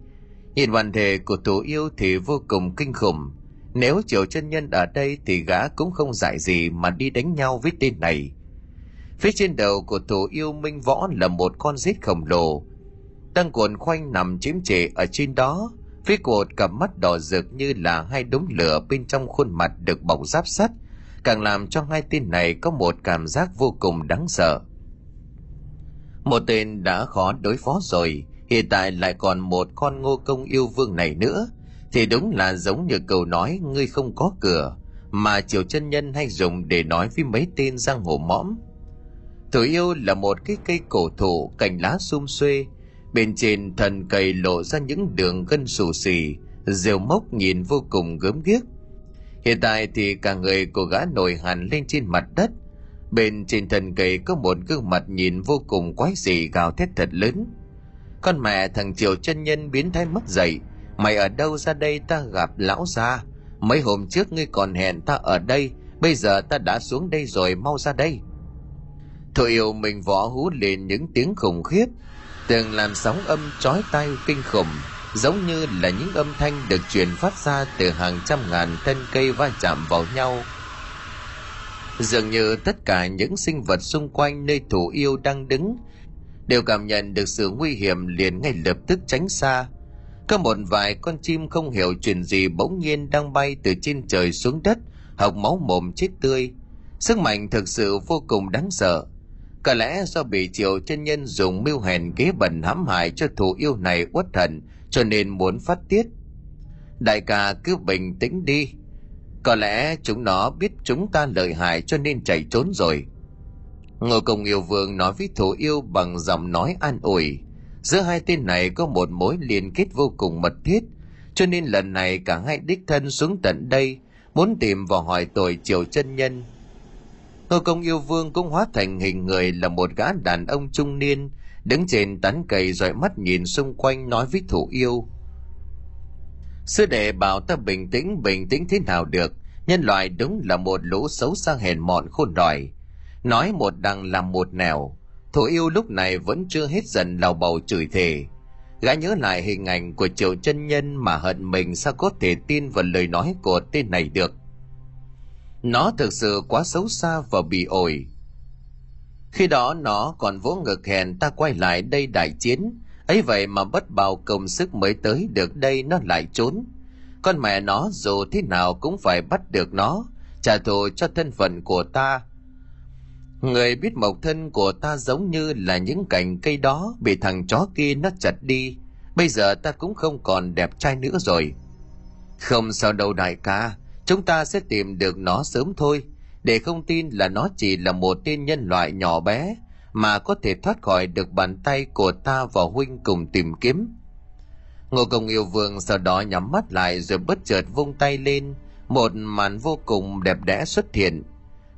Nhìn bản thể của thủ yêu thì vô cùng kinh khủng. Nếu triệu chân nhân ở đây thì gã cũng không giải gì mà đi đánh nhau với tên này. Phía trên đầu của thủ yêu minh võ là một con rết khổng lồ. Đang cuộn khoanh nằm chiếm trệ ở trên đó. Phía cột cặp mắt đỏ rực như là hai đống lửa bên trong khuôn mặt được bọc giáp sắt, càng làm cho hai tên này có một cảm giác vô cùng đáng sợ. Một tên đã khó đối phó rồi, hiện tại lại còn một con ngô công yêu vương này nữa, thì đúng là giống như câu nói ngươi không có cửa, mà triều chân nhân hay dùng để nói với mấy tên giang hồ mõm. Thủ yêu là một cái cây cổ thụ cành lá sum xuê, Bên trên thân cây lộ ra những đường gân xù xì, rêu mốc nhìn vô cùng gớm ghiếc. Hiện tại thì cả người của gã nổi hẳn lên trên mặt đất. Bên trên thân cây có một gương mặt nhìn vô cùng quái dị gào thét thật lớn. Con mẹ thằng Triều chân nhân biến thái mất dậy. Mày ở đâu ra đây ta gặp lão gia? Mấy hôm trước ngươi còn hẹn ta ở đây, bây giờ ta đã xuống đây rồi mau ra đây. Thổ yêu mình võ hú lên những tiếng khủng khiếp, từng làn sóng âm chói tai kinh khủng, giống như là những âm thanh được truyền phát ra từ hàng trăm ngàn thân cây va chạm vào nhau. Dường như tất cả những sinh vật xung quanh nơi thủ yêu đang đứng đều cảm nhận được sự nguy hiểm liền ngay lập tức tránh xa. Có một vài con chim không hiểu chuyện gì bỗng nhiên đang bay từ trên trời xuống đất hộc máu mồm chết tươi. Sức mạnh thực sự vô cùng đáng sợ có lẽ do bị triệu chân nhân dùng mưu hèn kế bẩn hãm hại cho thủ yêu này uất hận cho nên muốn phát tiết. Đại ca cứ bình tĩnh đi. Có lẽ chúng nó biết chúng ta lợi hại cho nên chạy trốn rồi. Ngô công yêu vương nói với thủ yêu bằng giọng nói an ủi. Giữa hai tên này có một mối liên kết vô cùng mật thiết, cho nên lần này cả hai đích thân xuống tận đây, muốn tìm và hỏi tội triều chân nhân. Ngô công yêu vương cũng hóa thành hình người là một gã đàn ông trung niên, đứng trên tán cây dõi mắt nhìn xung quanh nói với thủ yêu. Sư đệ bảo ta bình tĩnh, bình tĩnh thế nào được, nhân loại đúng là một lũ xấu xa hèn mọn khôn đòi. Nói một đằng làm một nẻo, Thủ yêu lúc này vẫn chưa hết giận lào bầu chửi thề. Gã nhớ lại hình ảnh của triệu chân nhân mà hận mình sao có thể tin vào lời nói của tên này được. Nó thực sự quá xấu xa và bị ổi. Khi đó nó còn vỗ ngực hèn ta quay lại đây đại chiến, ấy vậy mà bất bào công sức mới tới được đây nó lại trốn. Con mẹ nó dù thế nào cũng phải bắt được nó, trả thù cho thân phận của ta. Người biết mộc thân của ta giống như là những cành cây đó bị thằng chó kia nó chặt đi. Bây giờ ta cũng không còn đẹp trai nữa rồi. Không sao đâu đại ca, chúng ta sẽ tìm được nó sớm thôi, để không tin là nó chỉ là một tên nhân loại nhỏ bé mà có thể thoát khỏi được bàn tay của ta và huynh cùng tìm kiếm. Ngô Công yêu vương sau đó nhắm mắt lại rồi bất chợt vung tay lên, một màn vô cùng đẹp đẽ xuất hiện.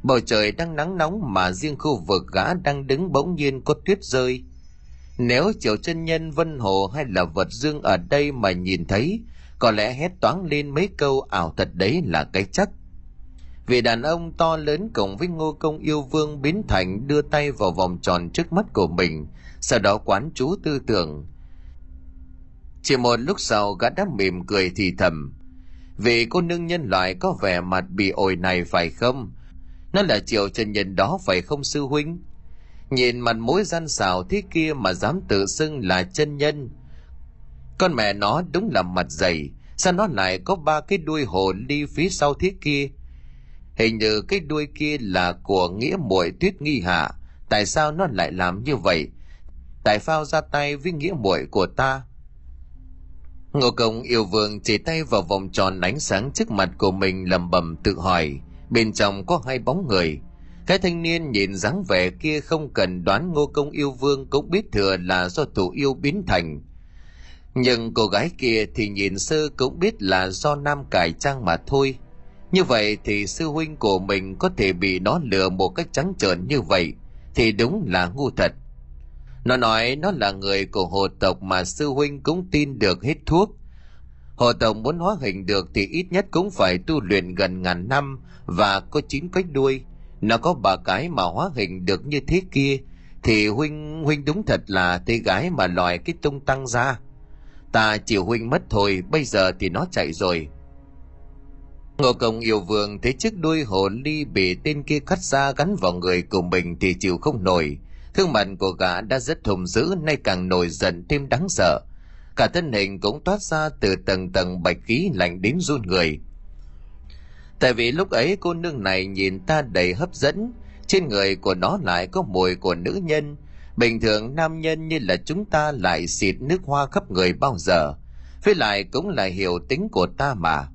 Bầu trời đang nắng nóng mà riêng khu vực gã đang đứng bỗng nhiên có tuyết rơi. Nếu triệu chân nhân Vân Hồ hay là vật dương ở đây mà nhìn thấy, có lẽ hét toáng lên mấy câu ảo thật đấy là cái chắc. Vị đàn ông to lớn cùng với ngô công yêu vương biến thành đưa tay vào vòng tròn trước mắt của mình, sau đó quán chú tư tưởng. Chỉ một lúc sau gã đã mỉm cười thì thầm. Vì cô nương nhân loại có vẻ mặt bị ổi này phải không? Nó là triệu chân nhân đó phải không sư huynh? Nhìn mặt mũi gian xào thế kia mà dám tự xưng là chân nhân. Con mẹ nó đúng là mặt dày, sao nó lại có ba cái đuôi hồ ly phía sau thế kia? Hình như cái đuôi kia là của nghĩa muội tuyết nghi hạ, tại sao nó lại làm như vậy? Tại phao ra tay với nghĩa muội của ta? Ngô Công yêu vương chỉ tay vào vòng tròn ánh sáng trước mặt của mình lầm bầm tự hỏi, bên trong có hai bóng người. Cái thanh niên nhìn dáng vẻ kia không cần đoán Ngô Công yêu vương cũng biết thừa là do thủ yêu biến thành. Nhưng cô gái kia thì nhìn sư cũng biết là do nam cải trang mà thôi. Như vậy thì sư huynh của mình có thể bị nó lừa một cách trắng trợn như vậy thì đúng là ngu thật. Nó nói nó là người của hồ tộc mà sư huynh cũng tin được hết thuốc. Hồ tộc muốn hóa hình được thì ít nhất cũng phải tu luyện gần ngàn năm và có chín cái đuôi. Nó có ba cái mà hóa hình được như thế kia thì huynh huynh đúng thật là tê gái mà lòi cái tung tăng ra. Ta chịu huynh mất thôi, bây giờ thì nó chạy rồi. Ngô Công yêu vương thấy chiếc đuôi hồ ly bị tên kia cắt ra gắn vào người của mình thì chịu không nổi. Thương mặt của gã đã rất hùng dữ nay càng nổi giận thêm đáng sợ. Cả thân hình cũng toát ra từ tầng tầng bạch khí lạnh đến run người. Tại vì lúc ấy cô nương này nhìn ta đầy hấp dẫn, trên người của nó lại có mùi của nữ nhân. Bình thường nam nhân như là chúng ta lại xịt nước hoa khắp người bao giờ. Với lại cũng là hiểu tính của ta mà.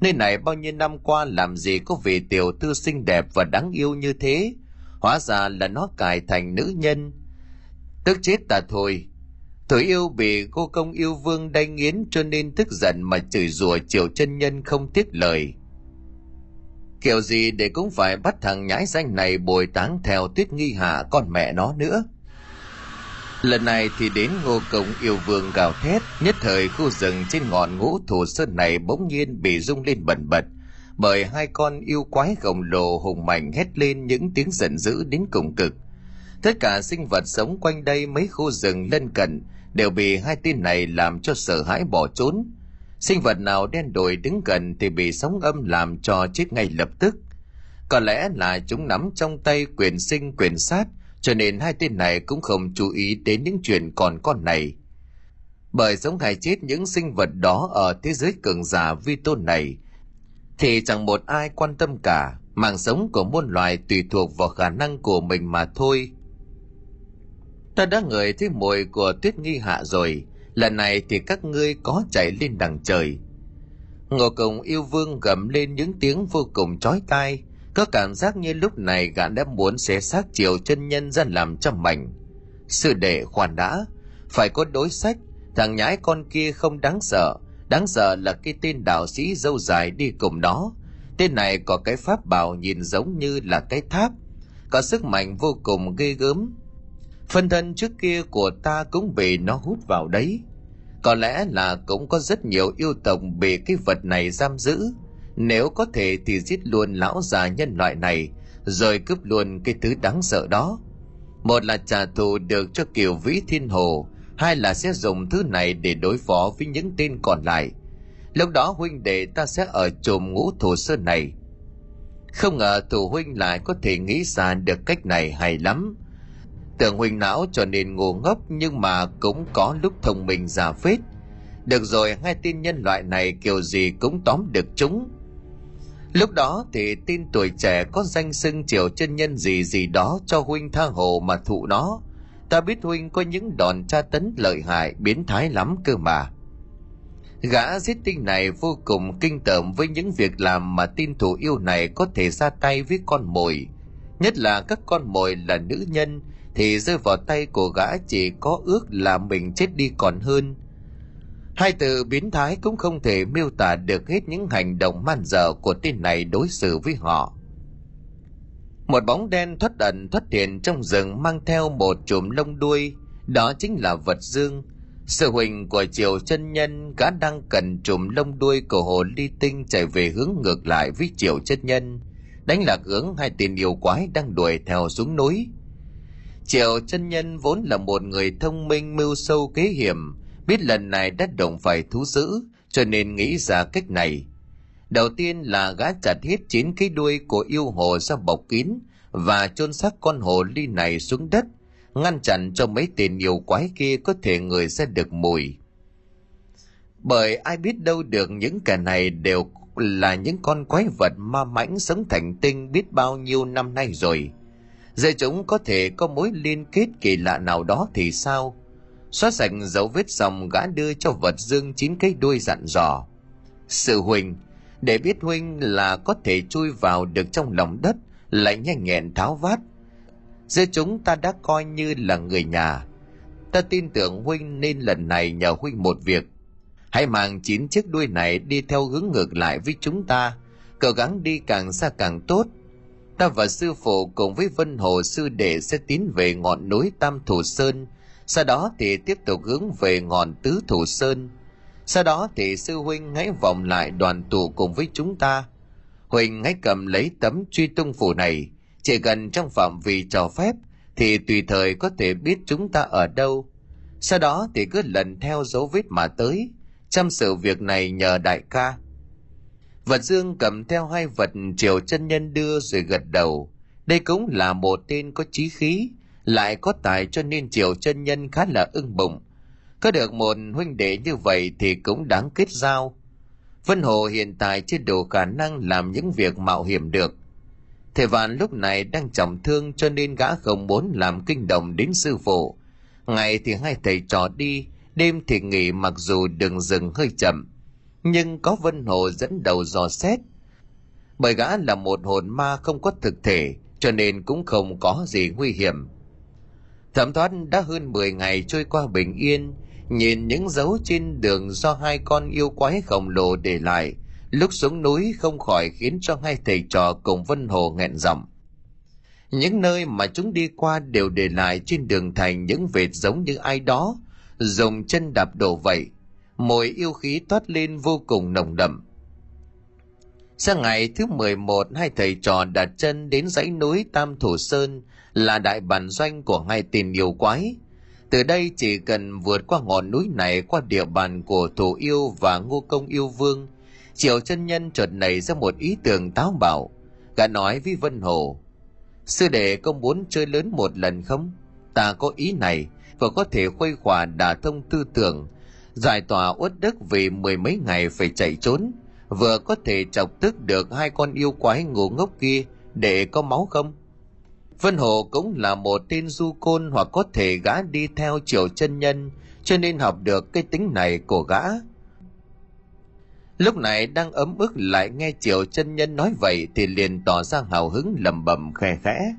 Nơi này bao nhiêu năm qua làm gì có vị tiểu thư xinh đẹp và đáng yêu như thế. Hóa ra là nó cải thành nữ nhân. Tức chết ta thôi. Tuổi yêu bị cô công yêu vương đay nghiến cho nên tức giận mà chửi rủa triệu chân nhân không tiếc lời. Kiểu gì để cũng phải bắt thằng nhãi danh này bồi táng theo tuyết nghi hạ con mẹ nó nữa. Lần này thì đến ngô cổng yêu vương gào thét, nhất thời khu rừng trên ngọn ngũ thủ sơn này bỗng nhiên bị rung lên bần bật, bởi hai con yêu quái khổng lồ hùng mạnh hét lên những tiếng giận dữ đến cùng cực. Tất cả sinh vật sống quanh đây mấy khu rừng lân cận đều bị hai tên này làm cho sợ hãi bỏ trốn. Sinh vật nào đen đồi đứng gần thì bị sóng âm làm cho chết ngay lập tức. Có lẽ là chúng nắm trong tay quyền sinh quyền sát, cho nên hai tên này cũng không chú ý đến những chuyện còn con này. Bởi sống hay chết những sinh vật đó ở thế giới cường giả vi tôn này, thì chẳng một ai quan tâm cả, mạng sống của muôn loài tùy thuộc vào khả năng của mình mà thôi. Ta đã ngửi thấy mùi của tuyết nghi hạ rồi, lần này thì các ngươi có chạy lên đằng trời. Ngô Công yêu vương gầm lên những tiếng vô cùng chói tai, có cảm giác như lúc này gã đã muốn xé xác chiều chân nhân ra làm trăm mảnh. Sư đệ khoan đã, phải có đối sách, thằng nhái con kia không đáng sợ, đáng sợ là cái tên đạo sĩ dâu dài đi cùng nó. Tên này có cái pháp bảo nhìn giống như là cái tháp, có sức mạnh vô cùng ghê gớm. Phân thân trước kia của ta cũng bị nó hút vào đấy. Có lẽ là cũng có rất nhiều yêu tộc bị cái vật này giam giữ, nếu có thể thì giết luôn lão già nhân loại này, rồi cướp luôn cái thứ đáng sợ đó. một là trả thù được cho kiều vĩ thiên hồ hai là sẽ dùng thứ này để đối phó với những tên còn lại. Lúc đó huynh đệ ta sẽ ở chùm ngũ thổ sơn này. Không ngờ thủ huynh lại có thể nghĩ ra được cách này hay lắm. Tưởng huynh não cho nên ngu ngốc nhưng mà cũng có lúc thông minh giả phết. Được rồi hai tin nhân loại này kiểu gì cũng tóm được chúng lúc đó thì tin tuổi trẻ có danh xưng triều chân nhân gì gì đó cho huynh tha hồ mà thụ nó. Ta biết huynh có những đòn tra tấn lợi hại, biến thái lắm cơ mà. Gã giết tinh này vô cùng kinh tởm với những việc làm mà tin thủ yêu này có thể ra tay với con mồi. Nhất là các con mồi là nữ nhân, thì rơi vào tay của gã chỉ có ước là mình chết đi còn hơn hai từ biến thái cũng không thể miêu tả được hết những hành động man dở của tên này đối xử với họ. Một bóng đen thoát ẩn thoát hiện trong rừng mang theo một chùm lông đuôi, đó chính là vật dương. Sự huỳnh của triều chân nhân gã đang cần chùm lông đuôi của hồ ly tinh chạy về hướng ngược lại với triều chân nhân, đánh lạc hướng hai tên yêu quái đang đuổi theo xuống núi. Triều chân nhân vốn là một người thông minh mưu sâu kế hiểm biết lần này đã động phải thú dữ cho nên nghĩ ra cách này. Đầu tiên là gã chặt hết chín cái đuôi của yêu hồ ra bọc kín và chôn xác con hồ ly này xuống đất, ngăn chặn cho mấy tên yêu quái kia có thể người sẽ được mùi. Bởi ai biết đâu được những kẻ này đều là những con quái vật ma mãnh sống thành tinh biết bao nhiêu năm nay rồi. Giờ chúng có thể có mối liên kết kỳ lạ nào đó thì sao? Xóa sạch dấu vết xong gã đưa cho vật dương chín cái đuôi dặn dò. Sự huynh để biết huynh là có thể chui vào được trong lòng đất, lại nhanh nhẹn tháo vát. Giữa chúng ta đã coi như là người nhà. Ta tin tưởng huynh nên lần này nhờ huynh một việc. Hãy mang chín chiếc đuôi này đi theo hướng ngược lại với chúng ta, cố gắng đi càng xa càng tốt. Ta và sư phụ cùng với vân hồ sư đệ sẽ tiến về ngọn núi tam thủ sơn sau đó thì tiếp tục hướng về ngọn tứ thủ sơn. Sau đó thì sư huynh hãy vòng lại đoàn tụ cùng với chúng ta. Huynh hãy cầm lấy tấm truy tung phủ này. Chỉ cần trong phạm vi cho phép, thì tùy thời có thể biết chúng ta ở đâu. Sau đó thì cứ lần theo dấu vết mà tới, chăm sự việc này nhờ đại ca. Vật dương cầm theo hai vật triều chân nhân đưa rồi gật đầu. Đây cũng là một tên có chí khí lại có tài cho nên triều chân nhân khá là ưng bụng. Có được một huynh đệ như vậy thì cũng đáng kết giao. Vân hồ hiện tại chưa đủ khả năng làm những việc mạo hiểm được. Thầy vạn lúc này đang trọng thương cho nên gã không muốn làm kinh động đến sư phụ. Ngày thì hai thầy trò đi, đêm thì nghỉ mặc dù đường rừng hơi chậm. Nhưng có vân hồ dẫn đầu dò xét. Bởi gã là một hồn ma không có thực thể, cho nên cũng không có gì nguy hiểm thẩm thoát đã hơn 10 ngày trôi qua bình yên nhìn những dấu trên đường do hai con yêu quái khổng lồ để lại lúc xuống núi không khỏi khiến cho hai thầy trò cùng vân hồ nghẹn giọng. Những nơi mà chúng đi qua đều để lại trên đường thành những vệt giống như ai đó dùng chân đạp đổ vậy. Mùi yêu khí toát lên vô cùng nồng đậm. Sang ngày thứ 11, hai thầy trò đặt chân đến dãy núi Tam Thủ Sơn là đại bản doanh của hai tìm yêu quái. Từ đây chỉ cần vượt qua ngọn núi này qua địa bàn của Thủ Yêu và Ngô Công Yêu Vương, Triệu chân nhân chợt nảy ra một ý tưởng táo bạo. Gã nói với Vân Hồ, Sư đệ có muốn chơi lớn một lần không? Ta có ý này, và có thể khuây khỏa đả thông tư tưởng, giải tỏa uất đức vì mười mấy ngày phải chạy trốn, vừa có thể chọc tức được hai con yêu quái ngủ ngốc kia để có máu không? Vân Hồ cũng là một tên du côn hoặc có thể gã đi theo chiều chân nhân, cho nên học được cái tính này của gã. Lúc này đang ấm ức lại nghe chiều chân nhân nói vậy thì liền tỏ ra hào hứng lầm bầm khe khẽ.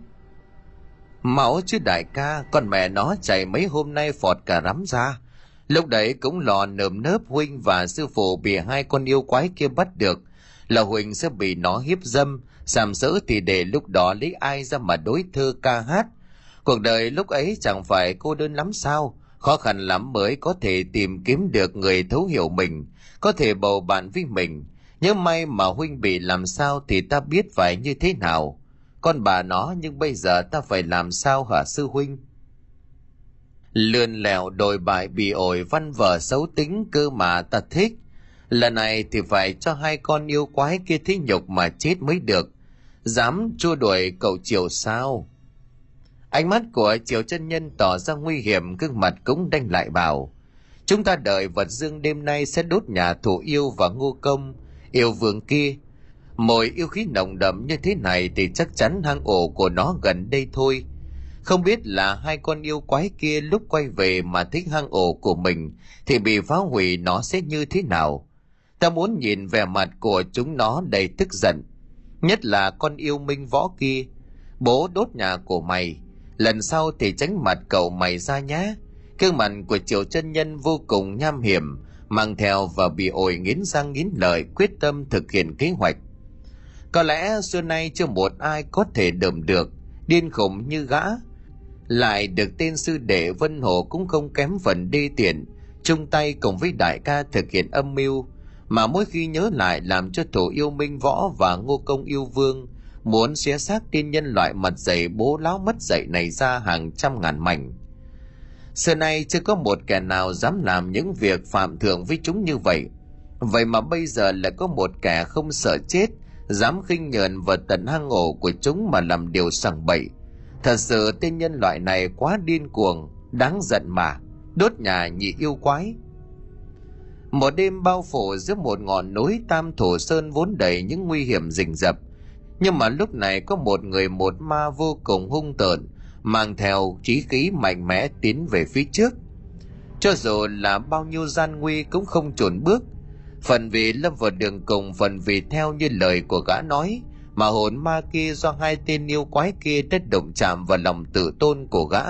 Máu chứ đại ca, con mẹ nó chạy mấy hôm nay phọt cả rắm ra. Lúc đấy cũng lò nơm nớp huynh và sư phụ bị hai con yêu quái kia bắt được. Là huynh sẽ bị nó hiếp dâm, sàm sỡ thì để lúc đó lấy ai ra mà đối thơ ca hát. Cuộc đời lúc ấy chẳng phải cô đơn lắm sao, khó khăn lắm mới có thể tìm kiếm được người thấu hiểu mình, có thể bầu bạn với mình. Nhớ may mà huynh bị làm sao thì ta biết phải như thế nào. Con bà nó nhưng bây giờ ta phải làm sao hả sư huynh? Lươn lẹo đồi bại bị ổi văn vở xấu tính cơ mà ta thích. Lần này thì phải cho hai con yêu quái kia thế nhục mà chết mới được dám chua đuổi cậu triều sao? Ánh mắt của triều chân nhân tỏ ra nguy hiểm, gương mặt cũng đanh lại bảo, chúng ta đợi vật dương đêm nay sẽ đốt nhà thủ yêu và ngô công, yêu vương kia. Mồi yêu khí nồng đậm như thế này thì chắc chắn hang ổ của nó gần đây thôi. Không biết là hai con yêu quái kia lúc quay về mà thích hang ổ của mình thì bị phá hủy nó sẽ như thế nào? Ta muốn nhìn vẻ mặt của chúng nó đầy tức giận nhất là con yêu minh võ kia. Bố đốt nhà của mày, lần sau thì tránh mặt cậu mày ra nhé gương mặt của triều chân nhân vô cùng nham hiểm, mang theo và bị ổi nghiến răng nghiến lợi, quyết tâm thực hiện kế hoạch. Có lẽ xưa nay chưa một ai có thể đầm được, điên khủng như gã. Lại được tên sư đệ vân hồ cũng không kém phần đê tiện, chung tay cùng với đại ca thực hiện âm mưu mà mỗi khi nhớ lại làm cho thổ yêu minh võ và ngô công yêu vương, muốn xé xác tên nhân loại mặt dày bố láo mất dậy này ra hàng trăm ngàn mảnh. Xưa nay chưa có một kẻ nào dám làm những việc phạm thượng với chúng như vậy. Vậy mà bây giờ lại có một kẻ không sợ chết, dám khinh nhờn và tận hang ổ của chúng mà làm điều sằng bậy. Thật sự tên nhân loại này quá điên cuồng, đáng giận mà. Đốt nhà nhị yêu quái một đêm bao phủ giữa một ngọn núi tam thổ sơn vốn đầy những nguy hiểm rình rập. Nhưng mà lúc này có một người một ma vô cùng hung tợn, mang theo trí khí mạnh mẽ tiến về phía trước. Cho dù là bao nhiêu gian nguy cũng không chồn bước. Phần vì lâm vào đường cùng, phần vì theo như lời của gã nói, mà hồn ma kia do hai tên yêu quái kia đã động chạm vào lòng tự tôn của gã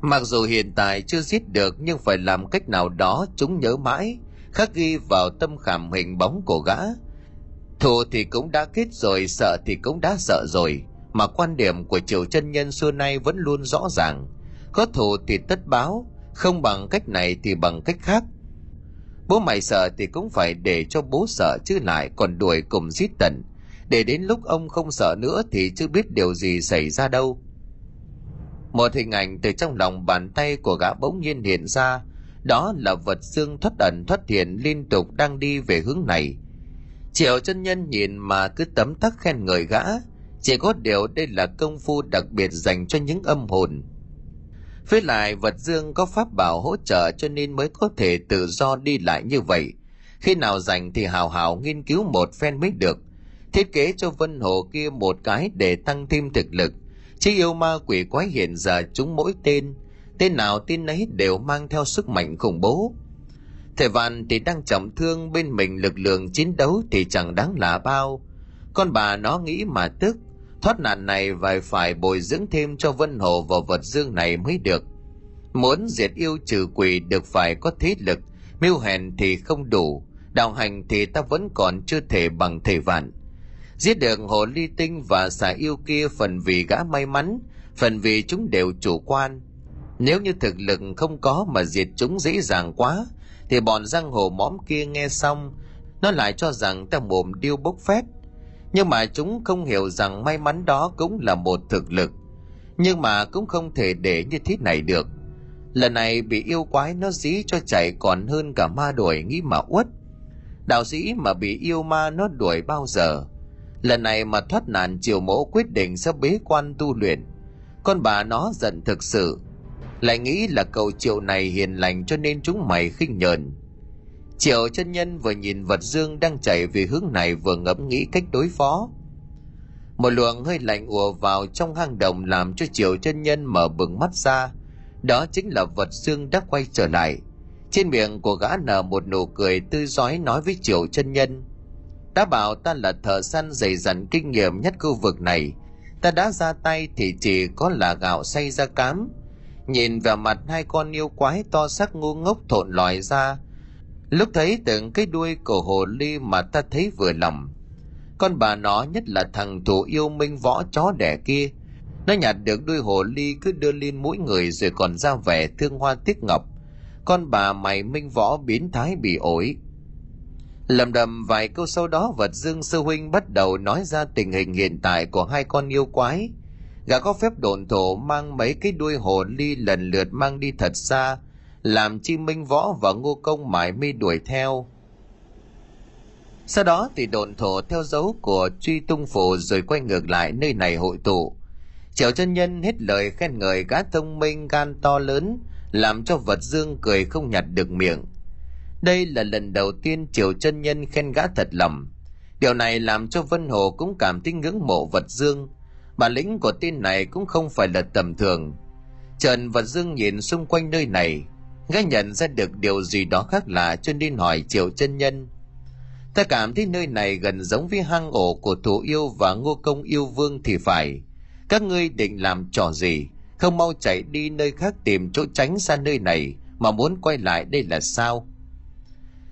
mặc dù hiện tại chưa giết được, nhưng phải làm cách nào đó chúng nhớ mãi, khắc ghi vào tâm khảm hình bóng của gã. Thù thì cũng đã kết rồi, sợ thì cũng đã sợ rồi, mà quan điểm của triều chân nhân xưa nay vẫn luôn rõ ràng. Có thù thì tất báo, không bằng cách này thì bằng cách khác. Bố mày sợ thì cũng phải để cho bố sợ chứ lại còn đuổi cùng giết tận. Để đến lúc ông không sợ nữa thì chưa biết điều gì xảy ra đâu một hình ảnh từ trong lòng bàn tay của gã bỗng nhiên hiện ra. Đó là vật xương thoát ẩn, thoát hiện, liên tục đang đi về hướng này. Triệu chân nhân nhìn mà cứ tấm tắc khen ngợi gã. Chỉ có điều đây là công phu đặc biệt dành cho những âm hồn. Với lại, vật dương có pháp bảo hỗ trợ cho nên mới có thể tự do đi lại như vậy. Khi nào rảnh thì hào hào nghiên cứu một phen mới được. Thiết kế cho vân hồ kia một cái để tăng thêm thực lực chứ yêu ma quỷ quái hiện giờ chúng mỗi tên. Tên nào tên ấy đều mang theo sức mạnh khủng bố. Thầy vạn thì đang trọng thương bên mình lực lượng chiến đấu thì chẳng đáng là bao. Con bà nó nghĩ mà tức, thoát nạn này phải phải bồi dưỡng thêm cho vân hồ vào vật dương này mới được. Muốn diệt yêu trừ quỷ được phải có thế lực, mưu hèn thì không đủ, đạo hành thì ta vẫn còn chưa thể bằng thầy vạn giết được hồ ly tinh và xà yêu kia phần vì gã may mắn, phần vì chúng đều chủ quan. Nếu như thực lực không có mà diệt chúng dễ dàng quá, thì bọn giang hồ mõm kia nghe xong, nó lại cho rằng ta mồm điêu bốc phét. Nhưng mà chúng không hiểu rằng may mắn đó cũng là một thực lực, nhưng mà cũng không thể để như thế này được. Lần này bị yêu quái nó dí cho chạy còn hơn cả ma đuổi nghĩ mà uất. Đạo sĩ mà bị yêu ma nó đuổi bao giờ? Lần này mà thoát nạn triều mẫu quyết định sẽ bế quan tu luyện. Con bà nó giận thực sự, lại nghĩ là cậu triệu này hiền lành cho nên chúng mày khinh nhờn. Triệu chân nhân vừa nhìn vật dương đang chạy về hướng này vừa ngẫm nghĩ cách đối phó. Một luồng hơi lạnh ùa vào trong hang động làm cho triệu chân nhân mở bừng mắt ra. Đó chính là vật dương đã quay trở lại. Trên miệng của gã nở một nụ cười tươi rói nói với triệu chân nhân đã bảo ta là thợ săn dày dặn kinh nghiệm nhất khu vực này. Ta đã ra tay thì chỉ có là gạo xay ra cám. Nhìn vào mặt hai con yêu quái to sắc ngu ngốc thộn lòi ra. Lúc thấy từng cái đuôi của hồ ly mà ta thấy vừa lòng. Con bà nó nhất là thằng thủ yêu minh võ chó đẻ kia. Nó nhặt được đuôi hồ ly cứ đưa lên mũi người rồi còn ra vẻ thương hoa tiếc ngọc. Con bà mày minh võ biến thái bị ổi lầm đầm vài câu sau đó, vật dương sư huynh bắt đầu nói ra tình hình hiện tại của hai con yêu quái. Gã có phép đồn thổ mang mấy cái đuôi hồ ly lần lượt mang đi thật xa, làm chi minh võ và ngô công mãi mi đuổi theo. Sau đó thì đồn thổ theo dấu của truy tung phủ rồi quay ngược lại nơi này hội tụ. Triệu chân nhân hết lời khen ngợi gã thông minh gan to lớn, làm cho vật dương cười không nhặt được miệng đây là lần đầu tiên triều chân nhân khen gã thật lòng. Điều này làm cho vân hồ cũng cảm thấy ngưỡng mộ vật dương. Bản lĩnh của tên này cũng không phải là tầm thường. Trần vật dương nhìn xung quanh nơi này, gã nhận ra được điều gì đó khác lạ cho nên hỏi triều chân nhân. Ta cảm thấy nơi này gần giống với hang ổ của thủ yêu và ngô công yêu vương thì phải. Các ngươi định làm trò gì? Không mau chạy đi nơi khác tìm chỗ tránh xa nơi này mà muốn quay lại đây là sao?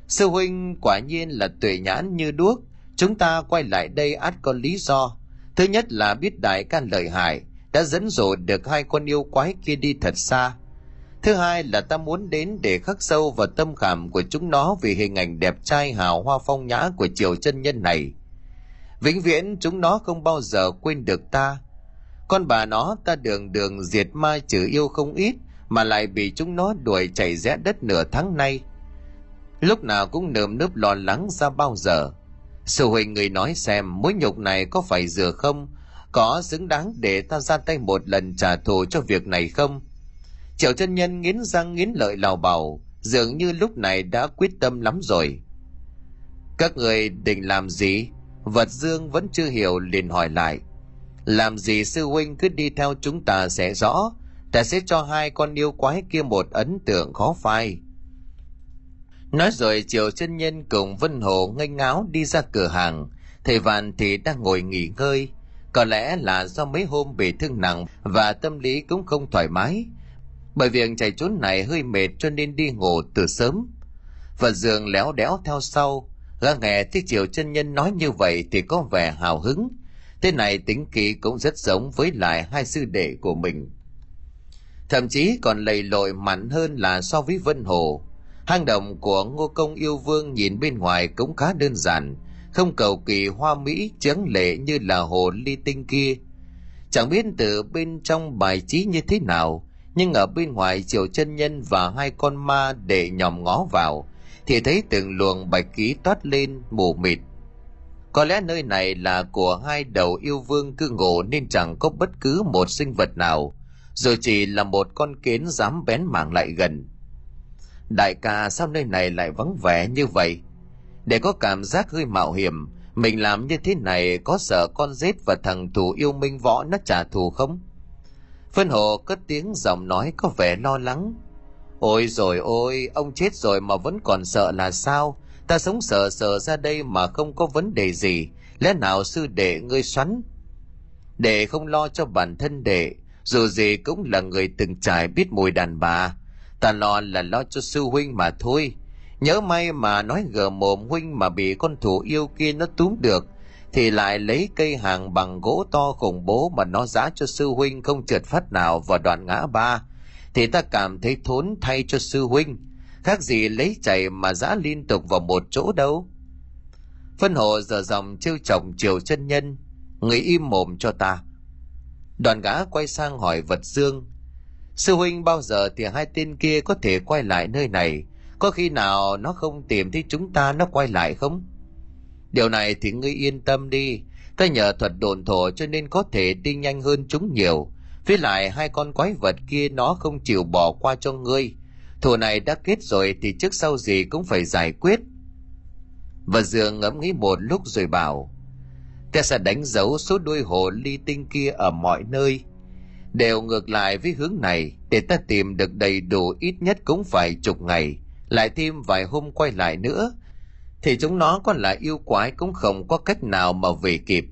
Sư huynh quả nhiên là tuệ nhãn như đuốc. Chúng ta quay lại đây át có lý do. Thứ nhất là biết đại can lợi hại, đã dẫn dụ được hai con yêu quái kia đi thật xa. Thứ hai là ta muốn đến để khắc sâu vào tâm khảm của chúng nó vì hình ảnh đẹp trai hào hoa phong nhã của triều chân nhân này. Vĩnh viễn chúng nó không bao giờ quên được ta. Con bà nó ta đường đường diệt ma trừ yêu không ít, mà lại bị chúng nó đuổi chạy rẽ đất nửa tháng nay lúc nào cũng nơm nớp lo lắng ra bao giờ. Sư huynh người nói xem mối nhục này có phải rửa không? Có xứng đáng để ta ra tay một lần trả thù cho việc này không? Triệu chân nhân nghiến răng nghiến lợi lào bảo, dường như lúc này đã quyết tâm lắm rồi. Các người định làm gì? Vật dương vẫn chưa hiểu liền hỏi lại. Làm gì sư huynh cứ đi theo chúng ta sẽ rõ, ta sẽ cho hai con yêu quái kia một ấn tượng khó phai nói rồi triệu chân nhân cùng vân hồ nghênh ngáo đi ra cửa hàng. Thầy vạn thì đang ngồi nghỉ ngơi. Có lẽ là do mấy hôm bị thương nặng và tâm lý cũng không thoải mái. Bởi việc chạy trốn này hơi mệt cho nên đi ngủ từ sớm. Và giường léo đéo theo sau. Gã nghe thấy triệu chân nhân nói như vậy thì có vẻ hào hứng. Thế này tính kỳ cũng rất giống với lại hai sư đệ của mình. Thậm chí còn lầy lội mạnh hơn là so với vân hồ hang động của ngô công yêu vương nhìn bên ngoài cũng khá đơn giản, không cầu kỳ hoa mỹ trắng lệ như là hồ ly tinh kia. Chẳng biết từ bên trong bài trí như thế nào, nhưng ở bên ngoài chiều chân nhân và hai con ma để nhòm ngó vào, thì thấy từng luồng bạch khí toát lên, mù mịt. Có lẽ nơi này là của hai đầu yêu vương cư ngụ nên chẳng có bất cứ một sinh vật nào rồi chỉ là một con kiến dám bén mảng lại gần đại ca sao nơi này lại vắng vẻ như vậy? Để có cảm giác hơi mạo hiểm, mình làm như thế này có sợ con rết và thằng thù yêu minh võ nó trả thù không? Phân hồ cất tiếng giọng nói có vẻ lo lắng. Ôi rồi ôi, ông chết rồi mà vẫn còn sợ là sao? Ta sống sợ sợ ra đây mà không có vấn đề gì. Lẽ nào sư đệ ngươi xoắn? Để không lo cho bản thân đệ, dù gì cũng là người từng trải biết mùi đàn bà ta lo là lo cho sư huynh mà thôi. Nhớ may mà nói gờ mồm huynh mà bị con thủ yêu kia nó túm được, thì lại lấy cây hàng bằng gỗ to khủng bố mà nó giá cho sư huynh không trượt phát nào vào đoạn ngã ba. Thì ta cảm thấy thốn thay cho sư huynh. Khác gì lấy chạy mà giã liên tục vào một chỗ đâu. Phân hộ giờ dòng trêu chồng chiều chân nhân, người im mồm cho ta. Đoàn gã quay sang hỏi vật dương sư huynh bao giờ thì hai tên kia có thể quay lại nơi này? Có khi nào nó không tìm thấy chúng ta nó quay lại không? Điều này thì ngươi yên tâm đi. Ta nhờ thuật đồn thổ cho nên có thể đi nhanh hơn chúng nhiều. Với lại hai con quái vật kia nó không chịu bỏ qua cho ngươi. Thù này đã kết rồi thì trước sau gì cũng phải giải quyết. Và dường ngẫm nghĩ một lúc rồi bảo ta sẽ đánh dấu số đuôi hồ ly tinh kia ở mọi nơi đều ngược lại với hướng này, để ta tìm được đầy đủ ít nhất cũng phải chục ngày, lại thêm vài hôm quay lại nữa, thì chúng nó còn là yêu quái cũng không có cách nào mà về kịp.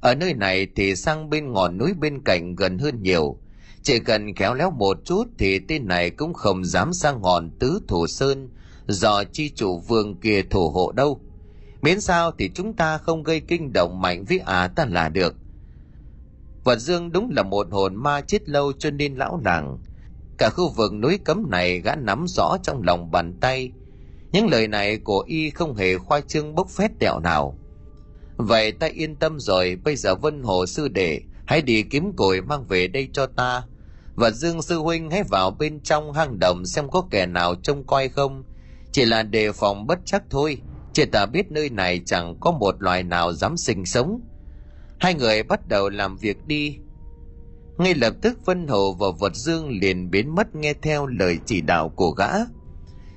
Ở nơi này thì sang bên ngọn núi bên cạnh gần hơn nhiều, chỉ cần khéo léo một chút thì tên này cũng không dám sang ngọn tứ thủ sơn do chi chủ vương kia thủ hộ đâu. Miễn sao thì chúng ta không gây kinh động mạnh với ả ta là được. Và dương đúng là một hồn ma chết lâu cho nên lão làng cả khu vực núi cấm này gã nắm rõ trong lòng bàn tay. Những lời này của y không hề khoa trương bốc phét tẹo nào. Vậy ta yên tâm rồi, bây giờ vân hồ sư đệ, hãy đi kiếm cội mang về đây cho ta. Và dương sư huynh hãy vào bên trong hang động xem có kẻ nào trông coi không. Chỉ là đề phòng bất chắc thôi chỉ ta biết nơi này chẳng có một loài nào dám sinh sống hai người bắt đầu làm việc đi. Ngay lập tức, vân hồ và vật dương liền biến mất nghe theo lời chỉ đạo của gã.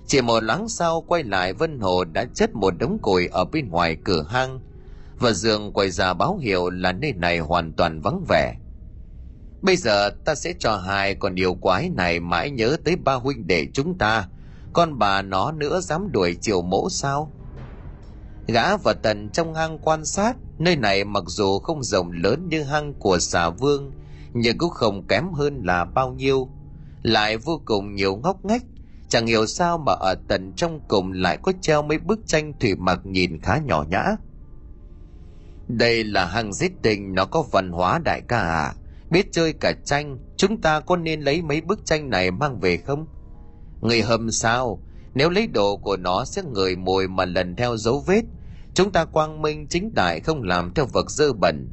Chỉ một láng sau, quay lại, vân hồ đã chất một đống củi ở bên ngoài cửa hang. Và dương quay ra báo hiệu là nơi này hoàn toàn vắng vẻ. Bây giờ, ta sẽ cho hai con điều quái này mãi nhớ tới ba huynh đệ chúng ta. Con bà nó nữa dám đuổi chiều mẫu sao? Gã và tần trong hang quan sát, nơi này mặc dù không rộng lớn như hang của xà vương, nhưng cũng không kém hơn là bao nhiêu. Lại vô cùng nhiều ngóc ngách, chẳng hiểu sao mà ở tận trong cùng lại có treo mấy bức tranh thủy mặc nhìn khá nhỏ nhã. Đây là hang giết tình, nó có văn hóa đại ca à? Biết chơi cả tranh, chúng ta có nên lấy mấy bức tranh này mang về không? Người hầm sao? Nếu lấy đồ của nó sẽ ngửi mùi mà lần theo dấu vết chúng ta quang minh chính đại không làm theo vật dơ bẩn.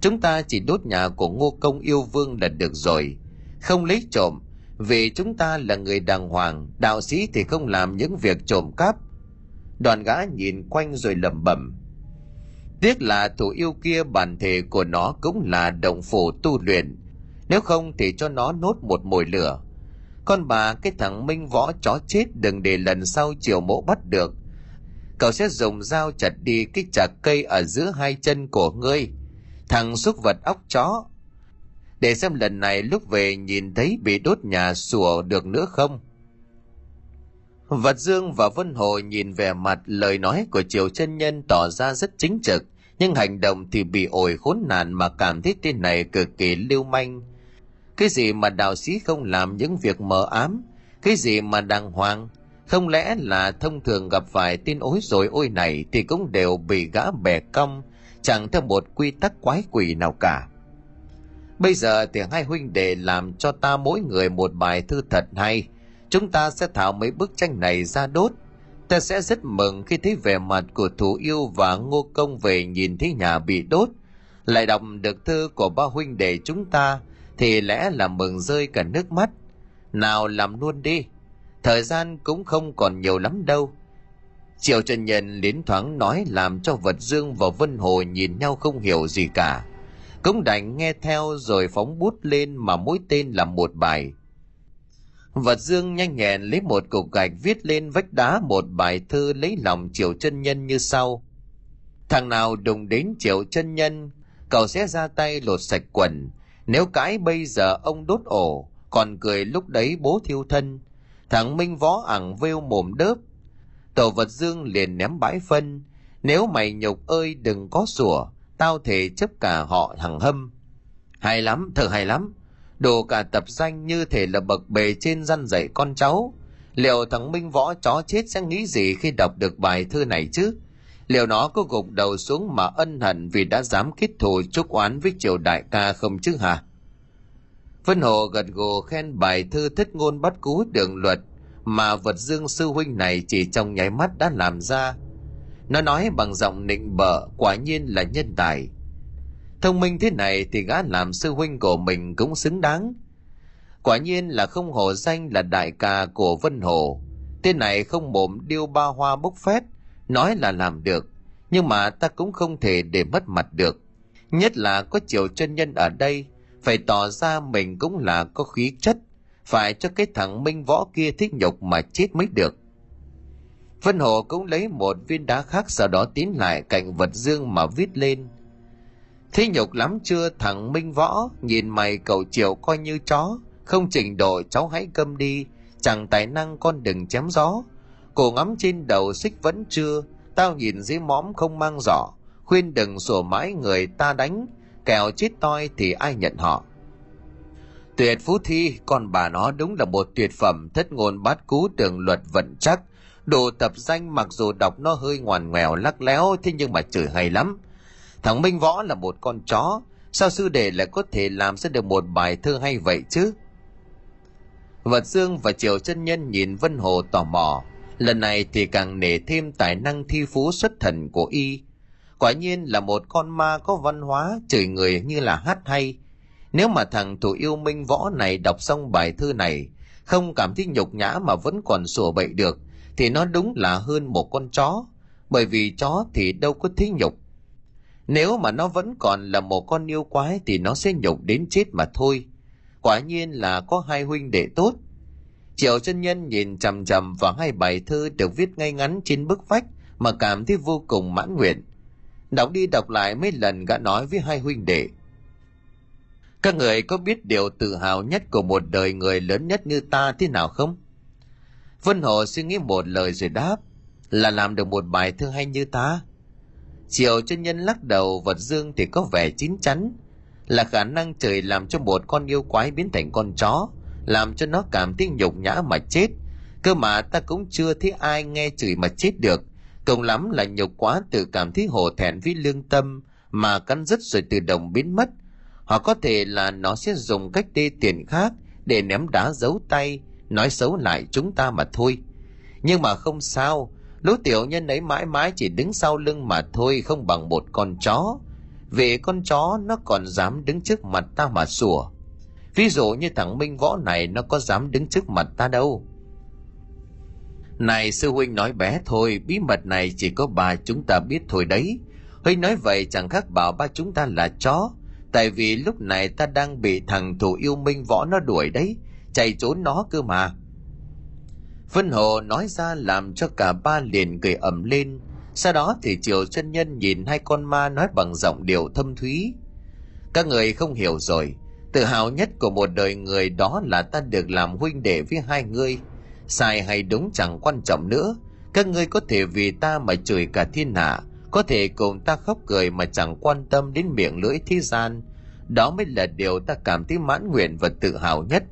Chúng ta chỉ đốt nhà của ngô công yêu vương là được rồi. Không lấy trộm, vì chúng ta là người đàng hoàng, đạo sĩ thì không làm những việc trộm cắp. Đoàn gã nhìn quanh rồi lẩm bẩm. Tiếc là thủ yêu kia bản thể của nó cũng là động phủ tu luyện. Nếu không thì cho nó nốt một mồi lửa. Con bà cái thằng minh võ chó chết đừng để lần sau chiều mộ bắt được cậu sẽ dùng dao chặt đi cái chả cây ở giữa hai chân của ngươi. Thằng xúc vật óc chó. Để xem lần này lúc về nhìn thấy bị đốt nhà sủa được nữa không. Vật dương và vân hồ nhìn về mặt lời nói của triều chân nhân tỏ ra rất chính trực, nhưng hành động thì bị ổi khốn nạn mà cảm thấy tên này cực kỳ lưu manh. Cái gì mà đạo sĩ không làm những việc mờ ám, cái gì mà đàng hoàng không lẽ là thông thường gặp phải tin ối rồi ôi này thì cũng đều bị gã bẻ cong, chẳng theo một quy tắc quái quỷ nào cả. Bây giờ thì hai huynh đệ làm cho ta mỗi người một bài thư thật hay. Chúng ta sẽ thảo mấy bức tranh này ra đốt. Ta sẽ rất mừng khi thấy vẻ mặt của thủ yêu và ngô công về nhìn thấy nhà bị đốt. Lại đọc được thư của ba huynh đệ chúng ta thì lẽ là mừng rơi cả nước mắt. Nào làm luôn đi thời gian cũng không còn nhiều lắm đâu. Triệu trần nhân liến thoáng nói làm cho vật dương và vân hồ nhìn nhau không hiểu gì cả. Cũng đành nghe theo rồi phóng bút lên mà mỗi tên là một bài. Vật dương nhanh nhẹn lấy một cục gạch viết lên vách đá một bài thơ lấy lòng triệu chân nhân như sau. Thằng nào đụng đến triệu chân nhân cậu sẽ ra tay lột sạch quần. Nếu cãi bây giờ ông đốt ổ, còn cười lúc đấy bố thiêu thân thằng minh võ ẳng vêu mồm đớp. Tổ vật dương liền ném bãi phân. Nếu mày nhục ơi, đừng có sủa, tao thể chấp cả họ thằng hâm. Hay lắm thở hay lắm. Đồ cả tập danh như thể là bậc bề trên răn dạy con cháu. Liệu thằng minh võ chó chết sẽ nghĩ gì khi đọc được bài thơ này chứ? Liệu nó có gục đầu xuống mà ân hận vì đã dám kết thù chúc oán với triều đại ca không chứ hả? Vân Hồ gật gù khen bài thư thích ngôn bắt cú đường luật mà vật dương sư huynh này chỉ trong nháy mắt đã làm ra. Nó nói bằng giọng nịnh bợ quả nhiên là nhân tài. Thông minh thế này thì gã làm sư huynh của mình cũng xứng đáng. Quả nhiên là không hổ danh là đại ca của Vân Hồ. Tên này không mồm điêu ba hoa bốc phét, nói là làm được. Nhưng mà ta cũng không thể để mất mặt được. Nhất là có chiều chân nhân ở đây, phải tỏ ra mình cũng là có khí chất, phải cho cái thằng minh võ kia thích nhục mà chết mới được. Vân Hồ cũng lấy một viên đá khác sau đó tiến lại cạnh vật dương mà viết lên. Thế nhục lắm chưa thằng Minh Võ, nhìn mày cậu chiều coi như chó, không trình độ cháu hãy câm đi, chẳng tài năng con đừng chém gió. Cổ ngắm trên đầu xích vẫn chưa, tao nhìn dưới móm không mang giỏ, khuyên đừng sủa mãi người ta đánh, kèo chết toi thì ai nhận họ. Tuyệt phú thi, con bà nó đúng là một tuyệt phẩm thất ngôn bát cú tường luật vận chắc, đồ tập danh mặc dù đọc nó hơi ngoằn ngoèo lắc léo thế nhưng mà chửi hay lắm. Thằng minh võ là một con chó sao sư đệ lại có thể làm ra được một bài thơ hay vậy chứ? Vật dương và triều chân nhân nhìn vân hồ tò mò. Lần này thì càng nể thêm tài năng thi phú xuất thần của y quả nhiên là một con ma có văn hóa, chửi người như là hát hay. Nếu mà thằng thủ yêu minh võ này đọc xong bài thư này, không cảm thấy nhục nhã mà vẫn còn sủa bậy được, thì nó đúng là hơn một con chó, bởi vì chó thì đâu có thấy nhục. Nếu mà nó vẫn còn là một con yêu quái thì nó sẽ nhục đến chết mà thôi. Quả nhiên là có hai huynh đệ tốt. Triệu chân nhân nhìn chằm chằm vào hai bài thơ được viết ngay ngắn trên bức vách mà cảm thấy vô cùng mãn nguyện đọc đi đọc lại mấy lần gã nói với hai huynh đệ. Các người có biết điều tự hào nhất của một đời người lớn nhất như ta thế nào không? Vân hồ suy nghĩ một lời rồi đáp, là làm được một bài thơ hay như ta. Chiều chân nhân lắc đầu, vật dương thì có vẻ chín chắn, là khả năng trời làm cho một con yêu quái biến thành con chó, làm cho nó cảm thấy nhục nhã mà chết. Cơ mà ta cũng chưa thấy ai nghe chửi mà chết được cùng lắm là nhục quá tự cảm thấy hổ thẹn với lương tâm mà cắn rứt rồi tự động biến mất. Họ có thể là nó sẽ dùng cách đê tiền khác để ném đá giấu tay, nói xấu lại chúng ta mà thôi. Nhưng mà không sao, lũ tiểu nhân ấy mãi mãi chỉ đứng sau lưng mà thôi, không bằng một con chó. Vì con chó, nó còn dám đứng trước mặt ta mà sủa. Ví dụ như thằng minh võ này, nó có dám đứng trước mặt ta đâu này sư huynh nói bé thôi, bí mật này chỉ có bà chúng ta biết thôi đấy huynh nói vậy chẳng khác bảo ba chúng ta là chó tại vì lúc này ta đang bị thằng thủ yêu minh võ nó đuổi đấy chạy trốn nó cơ mà Vân Hồ nói ra làm cho cả ba liền cười ẩm lên. Sau đó thì Triều chân nhân nhìn hai con ma nói bằng giọng điệu thâm thúy. Các người không hiểu rồi. Tự hào nhất của một đời người đó là ta được làm huynh đệ với hai người. Sai hay đúng chẳng quan trọng nữa. Các ngươi có thể vì ta mà chửi cả thiên hạ. Có thể cùng ta khóc cười mà chẳng quan tâm đến miệng lưỡi thế gian. Đó mới là điều ta cảm thấy mãn nguyện và tự hào nhất.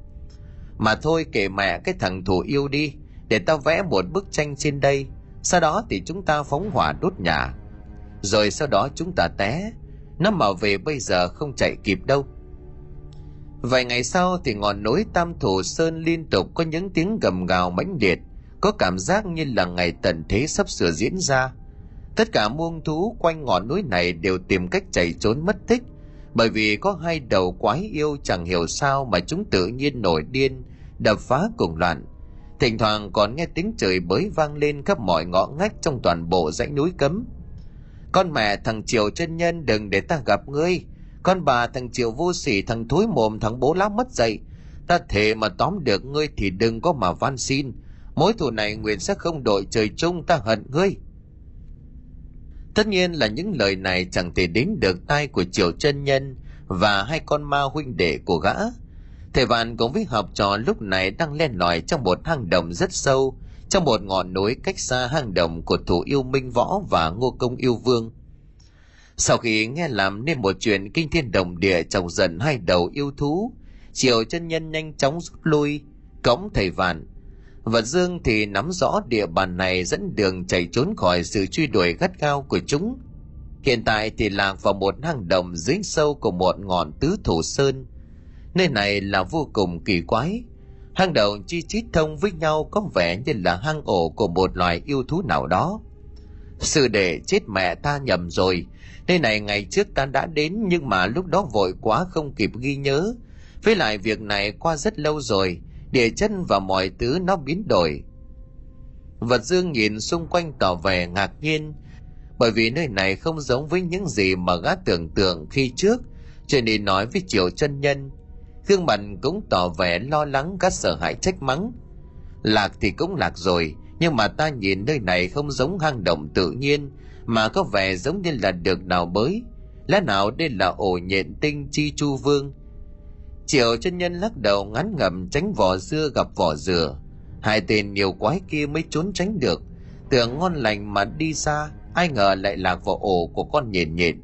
Mà thôi kể mẹ cái thằng thủ yêu đi, để ta vẽ một bức tranh trên đây sau đó thì chúng ta phóng hỏa đốt nhà rồi sau đó chúng ta té nó mà về bây giờ không chạy kịp đâu vài ngày sau thì ngọn núi tam thủ sơn liên tục có những tiếng gầm gào mãnh liệt, có cảm giác như là ngày tận thế sắp sửa diễn ra. Tất cả muông thú quanh ngọn núi này đều tìm cách chạy trốn mất tích, bởi vì có hai đầu quái yêu chẳng hiểu sao mà chúng tự nhiên nổi điên, đập phá cùng loạn. Thỉnh thoảng còn nghe tiếng trời bới vang lên khắp mọi ngõ ngách trong toàn bộ dãy núi cấm. Con mẹ thằng triều chân nhân đừng để ta gặp ngươi con bà thằng triều vô sỉ thằng thối mồm thằng bố láo mất dậy ta thề mà tóm được ngươi thì đừng có mà van xin. Mối thù này nguyện sẽ không đội trời chung ta hận ngươi. Tất nhiên là những lời này chẳng thể đến được tai của triều chân nhân và hai con ma huynh đệ của gã. Thầy Vạn cùng với học trò lúc này đang len lỏi trong một hang động rất sâu, trong một ngọn núi cách xa hang động của thủ yêu Minh Võ và Ngô Công Yêu Vương. Sau khi nghe làm nên một chuyện kinh thiên động địa chồng dần hai đầu yêu thú, Triều chân nhân nhanh chóng rút lui, cõng thầy Vạn. Và Dương thì nắm rõ địa bàn này dẫn đường chạy trốn khỏi sự truy đuổi gắt gao của chúng. Hiện tại thì lạc vào một hang động dưới sâu của một ngọn tứ thủ sơn – Nơi này là vô cùng kỳ quái. Hang động chi chít thông với nhau có vẻ như là hang ổ của một loài yêu thú nào đó. Sư đệ chết mẹ ta nhầm rồi. Nơi này ngày trước ta đã đến nhưng mà lúc đó vội quá không kịp ghi nhớ. Với lại việc này qua rất lâu rồi, địa chất và mọi thứ nó biến đổi. Vật dương nhìn xung quanh tỏ vẻ ngạc nhiên, bởi vì nơi này không giống với những gì mà gã tưởng tượng khi trước, cho nên nói với triệu chân nhân – Khương mặt cũng tỏ vẻ lo lắng các sợ hãi trách mắng. Lạc thì cũng lạc rồi, nhưng mà ta nhìn nơi này không giống hang động tự nhiên, mà có vẻ giống như là được đào bới. Lẽ nào đây là ổ nhện tinh chi chu vương? Triệu chân nhân lắc đầu ngắn ngầm tránh vỏ dưa gặp vỏ dừa. Hai tên nhiều quái kia mới trốn tránh được. Tưởng ngon lành mà đi xa, ai ngờ lại lạc vào ổ của con nhện nhện.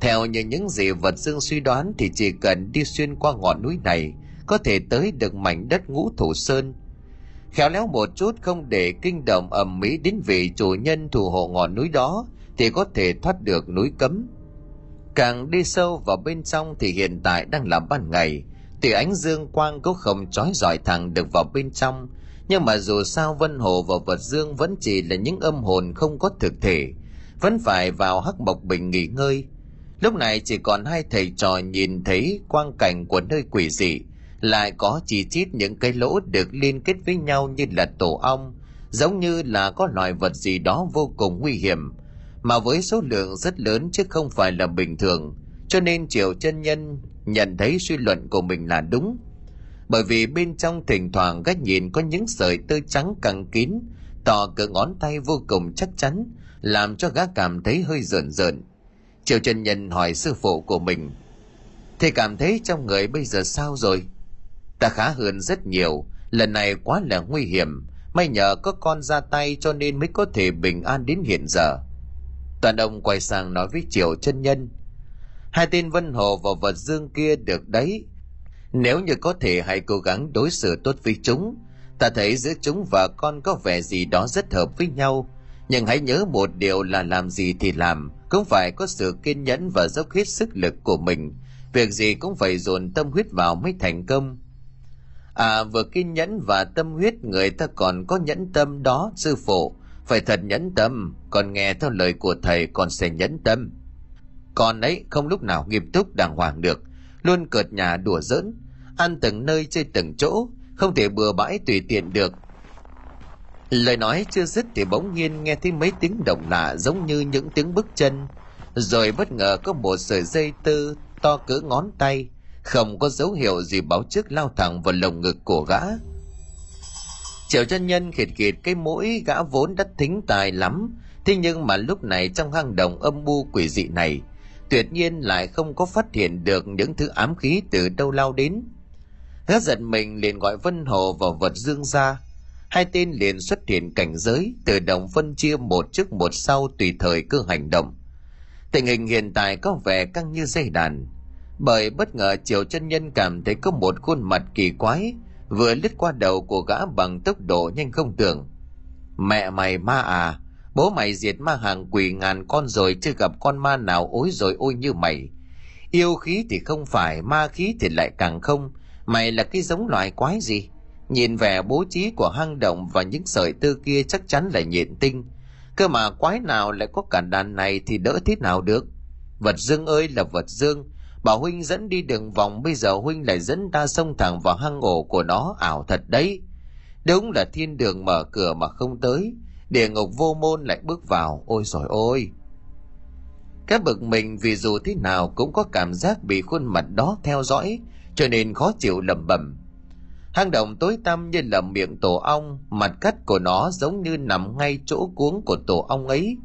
Theo như những gì vật dương suy đoán thì chỉ cần đi xuyên qua ngọn núi này có thể tới được mảnh đất ngũ thủ sơn. Khéo léo một chút không để kinh động ầm mỹ đến vị chủ nhân thủ hộ ngọn núi đó thì có thể thoát được núi cấm. Càng đi sâu vào bên trong thì hiện tại đang là ban ngày, thì ánh dương quang cũng không trói giỏi thẳng được vào bên trong, nhưng mà dù sao Vân Hồ và Vật Dương vẫn chỉ là những âm hồn không có thực thể, vẫn phải vào hắc mộc bình nghỉ ngơi. Lúc này chỉ còn hai thầy trò nhìn thấy quang cảnh của nơi quỷ dị, lại có chỉ chít những cái lỗ được liên kết với nhau như là tổ ong, giống như là có loài vật gì đó vô cùng nguy hiểm, mà với số lượng rất lớn chứ không phải là bình thường, cho nên Triều chân nhân nhận thấy suy luận của mình là đúng. Bởi vì bên trong thỉnh thoảng gách nhìn có những sợi tơ trắng căng kín, tỏ cỡ ngón tay vô cùng chắc chắn, làm cho gã cảm thấy hơi rợn rợn. Triều chân nhân hỏi sư phụ của mình, Thầy cảm thấy trong người bây giờ sao rồi? Ta khá hơn rất nhiều, lần này quá là nguy hiểm, may nhờ có con ra tay cho nên mới có thể bình an đến hiện giờ. Toàn ông quay sang nói với Triều chân nhân, Hai tên Vân Hồ và vật dương kia được đấy. Nếu như có thể hãy cố gắng đối xử tốt với chúng. Ta thấy giữa chúng và con có vẻ gì đó rất hợp với nhau. Nhưng hãy nhớ một điều là làm gì thì làm, cũng phải có sự kiên nhẫn và dốc hết sức lực của mình. Việc gì cũng phải dồn tâm huyết vào mới thành công. À vừa kiên nhẫn và tâm huyết người ta còn có nhẫn tâm đó sư phụ. Phải thật nhẫn tâm, còn nghe theo lời của thầy còn sẽ nhẫn tâm còn ấy không lúc nào nghiêm túc đàng hoàng được luôn cợt nhà đùa giỡn ăn từng nơi chơi từng chỗ không thể bừa bãi tùy tiện được lời nói chưa dứt thì bỗng nhiên nghe thấy mấy tiếng động lạ giống như những tiếng bước chân rồi bất ngờ có một sợi dây tư to cỡ ngón tay không có dấu hiệu gì báo trước lao thẳng vào lồng ngực của gã triệu chân nhân khịt khịt cái mũi gã vốn đã thính tài lắm thế nhưng mà lúc này trong hang động âm mưu quỷ dị này tuyệt nhiên lại không có phát hiện được những thứ ám khí từ đâu lao đến. Gã giận mình liền gọi Vân Hồ vào vật dương ra. Hai tên liền xuất hiện cảnh giới, tự động phân chia một trước một sau tùy thời cơ hành động. Tình hình hiện tại có vẻ căng như dây đàn. Bởi bất ngờ Triều chân nhân cảm thấy có một khuôn mặt kỳ quái vừa lướt qua đầu của gã bằng tốc độ nhanh không tưởng. Mẹ mày ma à, Bố mày diệt ma hàng quỷ ngàn con rồi chưa gặp con ma nào ối rồi ôi như mày. Yêu khí thì không phải, ma khí thì lại càng không. Mày là cái giống loài quái gì? Nhìn vẻ bố trí của hang động và những sợi tư kia chắc chắn là nhện tinh. Cơ mà quái nào lại có cả đàn này thì đỡ thế nào được? Vật dương ơi là vật dương. Bảo Huynh dẫn đi đường vòng, bây giờ Huynh lại dẫn ta xông thẳng vào hang ổ của nó. Ảo thật đấy. Đúng là thiên đường mở cửa mà không tới. Địa ngục vô môn lại bước vào. Ôi rồi ôi các bực mình vì dù thế nào cũng có cảm giác bị khuôn mặt đó theo dõi, cho nên khó chịu lẩm bẩm. Hang động tối tăm như là miệng tổ ong, mặt cắt của nó giống như nằm ngay chỗ cuống của tổ ong ấy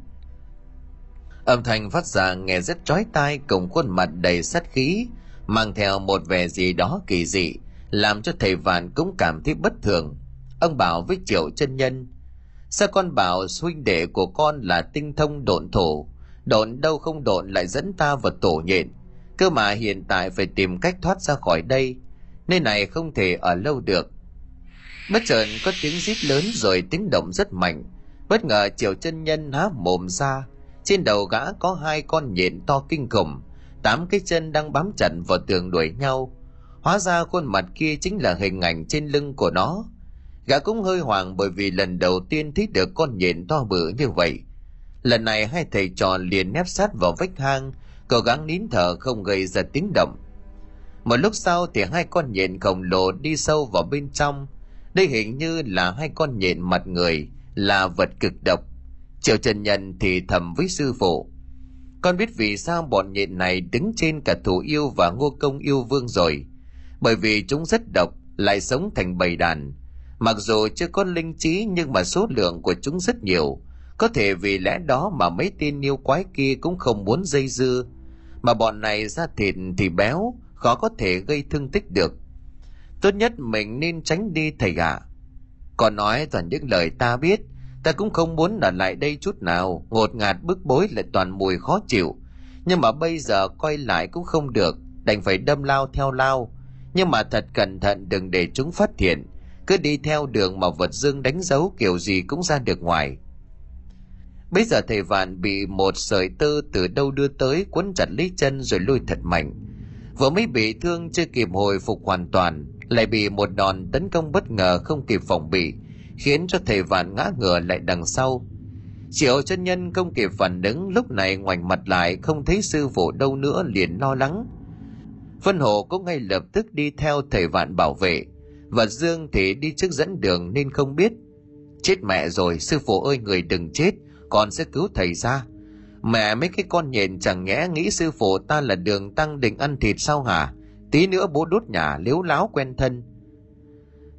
âm thanh phát ra nghe rất chói tai cùng khuôn mặt đầy sát khí mang theo một vẻ gì đó kỳ dị làm cho thầy vạn cũng cảm thấy bất thường ông bảo với triệu chân nhân Sao con bảo huynh đệ của con là tinh thông độn thổ, độn đâu không độn lại dẫn ta vào tổ nhện. Cơ mà hiện tại phải tìm cách thoát ra khỏi đây, nơi này không thể ở lâu được. Bất chợt có tiếng rít lớn rồi tiếng động rất mạnh. Bất ngờ Triệu chân nhân há mồm ra, trên đầu gã có hai con nhện to kinh khủng, tám cái chân đang bám chặt vào tường đuổi nhau. Hóa ra khuôn mặt kia chính là hình ảnh trên lưng của nó, Gã cũng hơi hoảng bởi vì lần đầu tiên thấy được con nhện to bự như vậy. Lần này hai thầy trò liền nép sát vào vách hang, cố gắng nín thở không gây ra tiếng động. Một lúc sau thì hai con nhện khổng lồ đi sâu vào bên trong. Đây hình như là hai con nhện mặt người, là vật cực độc. Triệu Trần Nhân thì thầm với sư phụ. Con biết vì sao bọn nhện này đứng trên cả thủ yêu và ngô công yêu vương rồi. Bởi vì chúng rất độc, lại sống thành bầy đàn Mặc dù chưa có linh trí nhưng mà số lượng của chúng rất nhiều. Có thể vì lẽ đó mà mấy tên yêu quái kia cũng không muốn dây dưa. Mà bọn này ra thịt thì béo, khó có thể gây thương tích được. Tốt nhất mình nên tránh đi thầy ạ. À. Còn nói toàn những lời ta biết, ta cũng không muốn ở lại đây chút nào, ngột ngạt bức bối lại toàn mùi khó chịu. Nhưng mà bây giờ coi lại cũng không được, đành phải đâm lao theo lao. Nhưng mà thật cẩn thận đừng để chúng phát hiện, cứ đi theo đường mà vật dương đánh dấu kiểu gì cũng ra được ngoài bây giờ thầy vạn bị một sợi tơ từ đâu đưa tới quấn chặt lấy chân rồi lui thật mạnh vừa mới bị thương chưa kịp hồi phục hoàn toàn lại bị một đòn tấn công bất ngờ không kịp phòng bị khiến cho thầy vạn ngã ngửa lại đằng sau triệu chân nhân không kịp phản ứng lúc này ngoảnh mặt lại không thấy sư phụ đâu nữa liền lo lắng Vân Hồ cũng ngay lập tức đi theo thầy vạn bảo vệ, và Dương thì đi trước dẫn đường nên không biết. Chết mẹ rồi, sư phụ ơi người đừng chết, con sẽ cứu thầy ra. Mẹ mấy cái con nhện chẳng nhẽ nghĩ sư phụ ta là đường tăng định ăn thịt sao hả? Tí nữa bố đốt nhà liếu láo quen thân.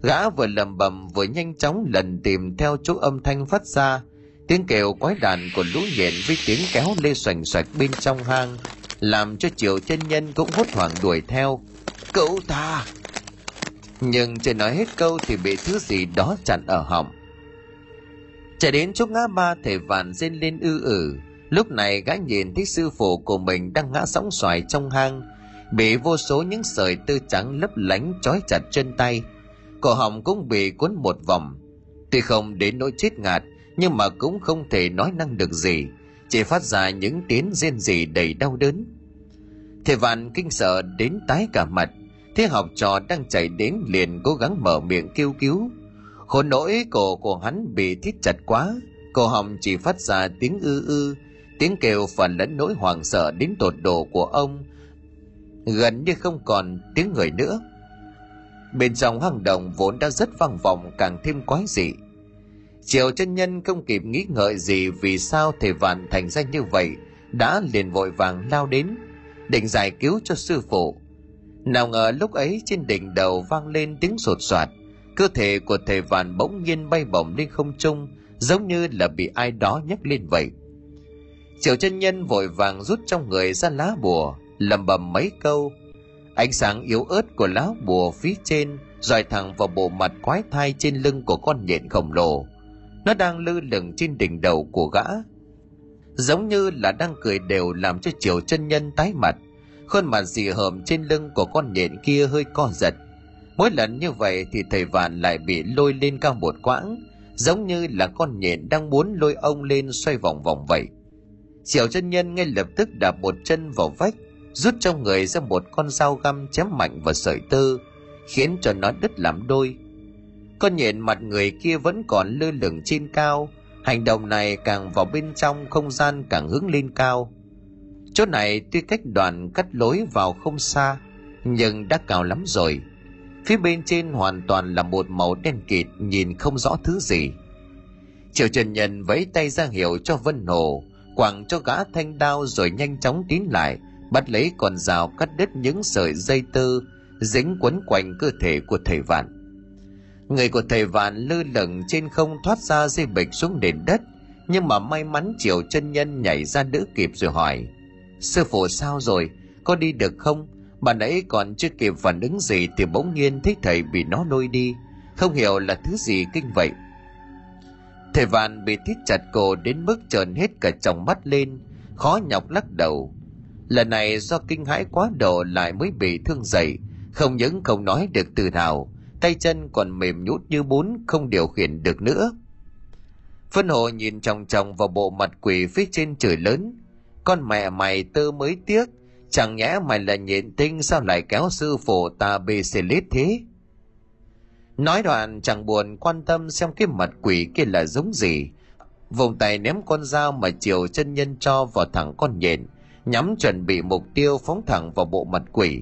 Gã vừa lầm bầm vừa nhanh chóng lần tìm theo chỗ âm thanh phát ra, tiếng kêu quái đàn của lũ nhện với tiếng kéo lê xoành xoạch bên trong hang làm cho triệu chân nhân cũng hốt hoảng đuổi theo. Cậu ta! Nhưng chưa nói hết câu thì bị thứ gì đó chặn ở họng. Chạy đến chỗ ngã ba thể vạn rên lên ư ử. Lúc này gã nhìn thấy sư phụ của mình đang ngã sóng xoài trong hang bị vô số những sợi tơ trắng lấp lánh trói chặt chân tay cổ họng cũng bị cuốn một vòng. Tuy không đến nỗi chết ngạt, nhưng mà cũng không thể nói năng được gì. Chỉ phát ra những tiếng rên rỉ đầy đau đớn. Thầy vạn kinh sợ đến tái cả mặt. Thế học trò đang chạy đến liền cố gắng mở miệng kêu cứu. Khổ nỗi cổ của hắn bị thít chặt quá. Cổ họng chỉ phát ra tiếng ư ư, tiếng kêu phần lẫn nỗi hoảng sợ đến tột độ của ông. Gần như không còn tiếng người nữa bên trong hang động vốn đã rất vang vọng càng thêm quái dị Triều chân nhân không kịp nghĩ ngợi gì vì sao thầy vạn thành ra như vậy, đã liền vội vàng lao đến, định giải cứu cho sư phụ. Nào ngờ lúc ấy trên đỉnh đầu vang lên tiếng sột soạt, cơ thể của thầy vạn bỗng nhiên bay bổng lên không trung, giống như là bị ai đó nhấc lên vậy. Triều chân nhân vội vàng rút trong người ra lá bùa, lầm bầm mấy câu. Ánh sáng yếu ớt của lá bùa phía trên dọi thẳng vào bộ mặt quái thai trên lưng của con nhện khổng lồ. Nó đang lơ lửng trên đỉnh đầu của gã, giống như là đang cười đều làm cho chiều chân nhân tái mặt. Khuôn mặt dị hợm trên lưng của con nhện kia hơi co giật. Mỗi lần như vậy thì thầy vạn lại bị lôi lên cao một quãng, giống như là con nhện đang muốn lôi ông lên xoay vòng vòng vậy. Chiều chân nhân ngay lập tức đạp một chân vào vách rút trong người ra một con dao găm chém mạnh vào sợi tơ, khiến cho nó đứt làm đôi. Con nhện mặt người kia vẫn còn lơ lửng trên cao, hành động này càng vào bên trong không gian càng hướng lên cao. Chỗ này tuy cách đoàn cắt lối vào không xa, nhưng đã cao lắm rồi. Phía bên trên hoàn toàn là một màu đen kịt, nhìn không rõ thứ gì. Triệu trần nhân vẫy tay ra hiệu cho vân hồ, quẳng cho gã thanh đao rồi nhanh chóng tiến lại bắt lấy con dao cắt đứt những sợi dây tơ dính quấn quanh cơ thể của thầy vạn Người của thầy vạn lơ lửng trên không thoát ra dây bịch xuống nền đất, nhưng mà may mắn chiều chân nhân nhảy ra đỡ kịp rồi hỏi. Sư phụ sao rồi? Có đi được không? Bà nãy còn chưa kịp phản ứng gì thì bỗng nhiên thấy thầy bị nó lôi đi. Không hiểu là thứ gì kinh vậy. Thầy vạn bị thít chặt cổ đến mức trợn hết cả tròng mắt lên, khó nhọc lắc đầu. Lần này do kinh hãi quá độ lại mới bị thương dậy, không những không nói được từ nào, tay chân còn mềm nhút như bún không điều khiển được nữa. Phân hồ nhìn chòng chòng vào bộ mặt quỷ phía trên trời lớn. Con mẹ mày tơ mới tiếc chẳng nhẽ mày là nhện tinh sao lại kéo sư phụ ta bê xê lít thế? Nói đoạn chẳng buồn quan tâm xem cái mặt quỷ kia là giống gì. Vùng tay ném con dao mà chiều chân nhân cho vào thẳng con nhện nhắm chuẩn bị mục tiêu phóng thẳng vào bộ mặt quỷ.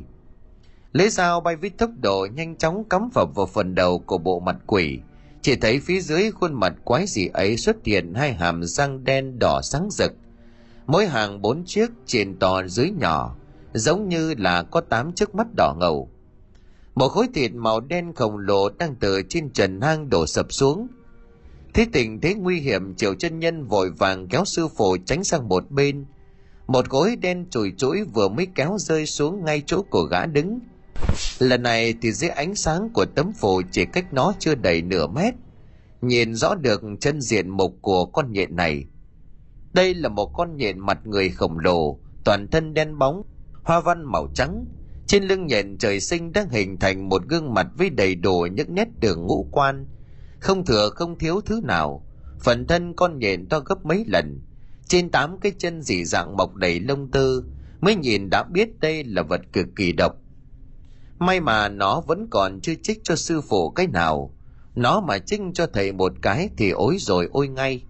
Lấy dao bay với tốc độ nhanh chóng cắm vào vào phần đầu của bộ mặt quỷ. Chỉ thấy phía dưới khuôn mặt quái dị ấy xuất hiện hai hàm răng đen đỏ sáng rực. Mỗi hàng bốn chiếc trên to dưới nhỏ, giống như là có tám chiếc mắt đỏ ngầu. Một khối thịt màu đen khổng lồ đang từ trên trần hang đổ sập xuống. Thế tình thế nguy hiểm, triệu chân nhân vội vàng kéo sư phụ tránh sang một bên một gối đen chùi chuỗi vừa mới kéo rơi xuống ngay chỗ của gã đứng Lần này thì dưới ánh sáng của tấm phù chỉ cách nó chưa đầy nửa mét, nhìn rõ được chân diện mục của con nhện này. Đây là một con nhện mặt người khổng lồ, toàn thân đen bóng, hoa văn màu trắng. Trên lưng nhện trời sinh đang hình thành một gương mặt với đầy đủ những nét đường ngũ quan, không thừa không thiếu thứ nào. Phần thân con nhện to gấp mấy lần, trên tám cái chân dị dạng mọc đầy lông tơ, mới nhìn đã biết đây là vật cực kỳ độc. May mà nó vẫn còn chưa trích cho sư phụ cái nào. nó mà trích cho thầy một cái thì ối rồi ôi ngay.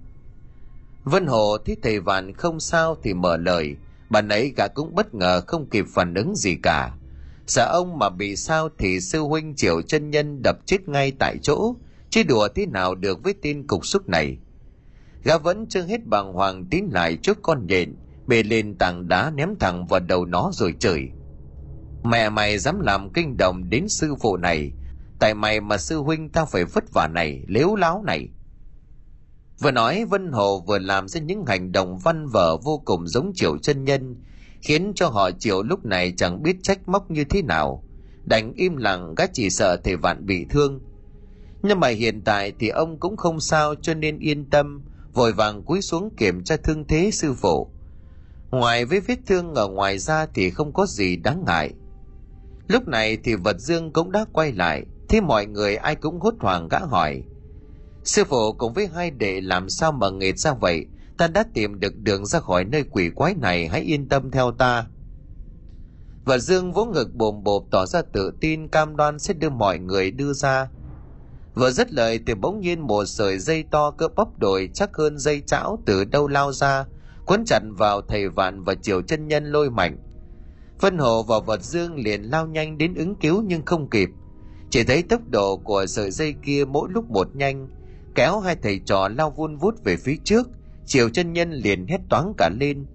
Vân hồ thấy thầy vạn không sao thì mở lời. Bạn ấy cả cũng bất ngờ không kịp phản ứng gì cả. Sợ ông mà bị sao thì sư huynh triệu chân nhân đập chết ngay tại chỗ chứ đùa thế nào được với tin cục xúc này gã vẫn chưa hết bàng hoàng tín lại trước con nhện, bê lên tảng đá ném thẳng vào đầu nó rồi chửi. Mẹ mày dám làm kinh động đến sư phụ này, tại mày mà sư huynh tao phải vất vả này, lếu láo này. Vừa nói, vân hồ vừa làm ra những hành động văn vở vô cùng giống triệu chân nhân, khiến cho họ triệu lúc này chẳng biết trách móc như thế nào. Đành im lặng gác chỉ sợ thầy vạn bị thương. Nhưng mà hiện tại thì ông cũng không sao, cho nên yên tâm vội vàng cúi xuống kiểm tra thương thế sư phụ. Ngoài với vết thương ở ngoài ra thì không có gì đáng ngại. Lúc này thì vật dương cũng đã quay lại, thế mọi người ai cũng hốt hoảng gã hỏi. Sư phụ cùng với hai đệ làm sao mà nghệt ra vậy? Ta đã tìm được đường ra khỏi nơi quỷ quái này, hãy yên tâm theo ta. Và dương vỗ ngực bồm bộp tỏ ra tự tin, cam đoan sẽ đưa mọi người đưa ra vừa dứt lời thì bỗng nhiên một sợi dây to cỡ bắp đồi chắc hơn dây chảo từ đâu lao ra quấn chặt vào thầy vạn và chiều chân nhân lôi mạnh. Phân hồ và vật dương liền lao nhanh đến ứng cứu nhưng không kịp. Chỉ thấy tốc độ của sợi dây kia mỗi lúc một nhanh, kéo hai thầy trò lao vun vút về phía trước chiều chân nhân liền hét toáng cả lên.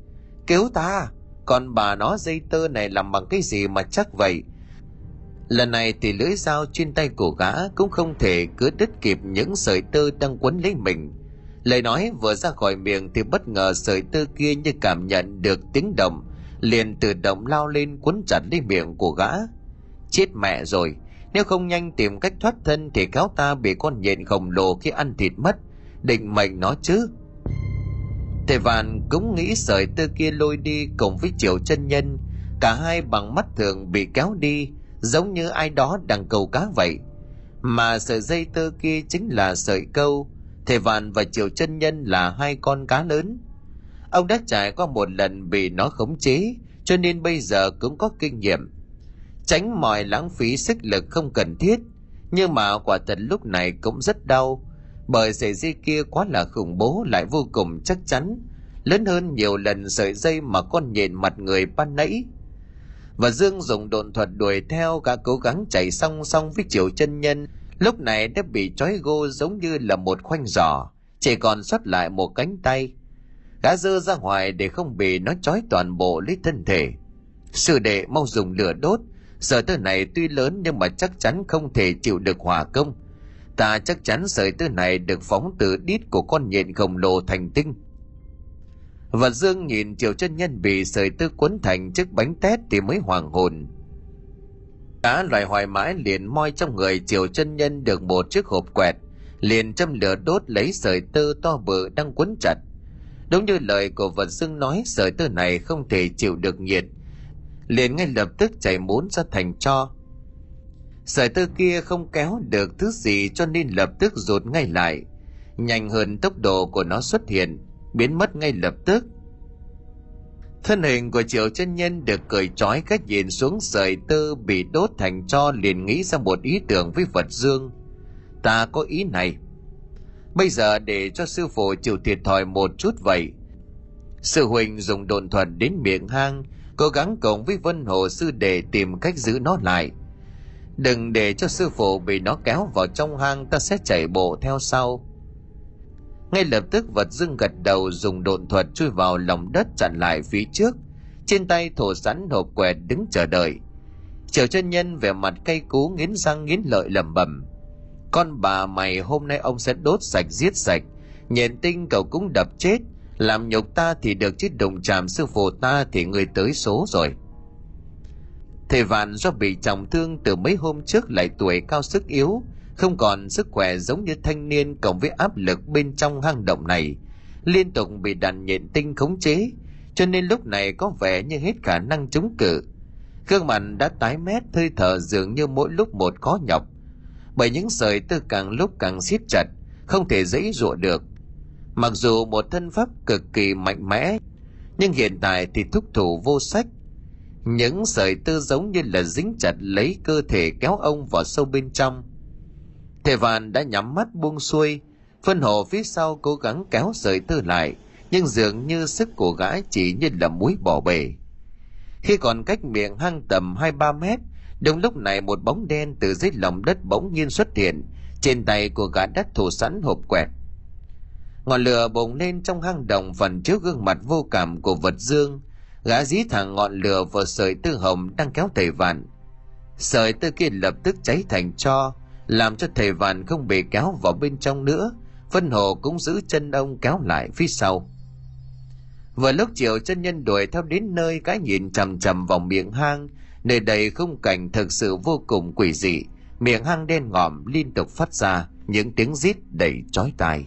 Cứu ta! Còn bà nó dây tơ này làm bằng cái gì mà chắc vậy? Lần này thì lưỡi dao trên tay của gã cũng không thể cứ đứt kịp những sợi tơ đang quấn lấy mình. Lời nói vừa ra khỏi miệng thì bất ngờ sợi tơ kia như cảm nhận được tiếng động, liền tự động lao lên quấn chặt lấy miệng của gã. Chết mẹ rồi, nếu không nhanh tìm cách thoát thân thì cáo ta bị con nhện khổng lồ khi ăn thịt mất. Định mệnh nó chứ. Thầy vạn cũng nghĩ sợi tơ kia lôi đi cùng với triệu chân nhân, cả hai bằng mắt thường bị kéo đi giống như ai đó đang câu cá vậy. Mà sợi dây tơ kia chính là sợi câu. Thể vạn và triệu chân nhân là hai con cá lớn. Ông đã trải qua một lần bị nó khống chế, cho nên bây giờ cũng có kinh nghiệm. Tránh mọi lãng phí sức lực không cần thiết, nhưng mà quả thật lúc này cũng rất đau, bởi sợi dây kia quá là khủng bố lại vô cùng chắc chắn, lớn hơn nhiều lần sợi dây mà con nhện mặt người ban nãy và dương dùng đồn thuật đuổi theo cả cố gắng chạy song song với triệu chân nhân. Lúc này đã bị trói gô giống như là một khoanh giò, chỉ còn sót lại một cánh tay. Gã dơ ra ngoài để không bị nó trói toàn bộ lấy thân thể. Sư đệ mau dùng lửa đốt. Sợi tơ này tuy lớn nhưng mà chắc chắn không thể chịu được hỏa công. Ta chắc chắn sợi tơ này được phóng từ đít của con nhện khổng lồ thành tinh và dương nhìn chiều chân nhân bị sợi tơ quấn thành chiếc bánh tét thì mới hoàng hồn. Cá loài hoài mãi liền moi trong người chiều chân nhân được một chiếc hộp quẹt, liền châm lửa đốt lấy sợi tơ to bự đang quấn chặt. Đúng như lời của vật dương nói, sợi tơ này không thể chịu được nhiệt. Liền ngay lập tức chảy muốn ra thành cho. Sợi tơ kia không kéo được thứ gì cho nên lập tức rụt ngay lại. Nhanh hơn tốc độ của nó xuất hiện biến mất ngay lập tức. Thân hình của triệu chân nhân được cởi trói cách nhìn xuống sợi tơ bị đốt thành cho liền nghĩ ra một ý tưởng với phật dương. Ta có ý này. Bây giờ để cho sư phụ chịu thiệt thòi một chút vậy. Sư huynh dùng đồn thuật đến miệng hang, cố gắng cộng với vân hồ sư để tìm cách giữ nó lại. Đừng để cho sư phụ bị nó kéo vào trong hang, ta sẽ chạy bộ theo sau ngay lập tức vật dưng gật đầu dùng độn thuật chui vào lòng đất chặn lại phía trước. Trên tay thổ sẵn hộp quẹt đứng chờ đợi. Triệu chân nhân vẻ mặt cay cú nghiến răng nghiến lợi lẩm bẩm. Con bà mày hôm nay ông sẽ đốt sạch giết sạch. Nhện tinh cậu cũng đập chết. Làm nhục ta thì được chứ đồng chạm sư phụ ta thì người tới số rồi. Thầy vạn do bị trọng thương từ mấy hôm trước lại tuổi cao sức yếu không còn sức khỏe giống như thanh niên cộng với áp lực bên trong hang động này. Liên tục bị đàn nhện tinh khống chế, cho nên lúc này có vẻ như hết khả năng chống cự. Gương mặt đã tái mét, hơi thở dường như mỗi lúc một khó nhọc. Bởi những sợi tơ càng lúc càng siết chặt, không thể dãy dụa được. Mặc dù một thân pháp cực kỳ mạnh mẽ, nhưng hiện tại thì thúc thủ vô sách. Những sợi tơ giống như là dính chặt lấy cơ thể kéo ông vào sâu bên trong thầy vạn đã nhắm mắt buông xuôi. Phân hồ phía sau cố gắng kéo sợi tơ lại, nhưng dường như sức của gã chỉ như là muối bỏ bể. Khi còn cách miệng hang tầm hai ba mét, đúng lúc này một bóng đen từ dưới lòng đất bỗng nhiên xuất hiện. Trên tay của gã đất thủ sẵn hộp quẹt. Ngọn lửa bùng lên trong hang động phần trước gương mặt vô cảm của vật dương. Gã dí thẳng ngọn lửa vào sợi tư hồng đang kéo thầy vạn. Sợi tư kia lập tức cháy thành cho làm cho thầy vạn không bị kéo vào bên trong nữa. Phân hồ cũng giữ chân ông kéo lại phía sau. Vừa lúc chiều chân nhân đuổi theo đến nơi, cái nhìn chằm chằm vào miệng hang. Nơi đây khung cảnh thực sự vô cùng quỷ dị. Miệng hang đen ngòm liên tục phát ra, những tiếng rít đầy chói tai.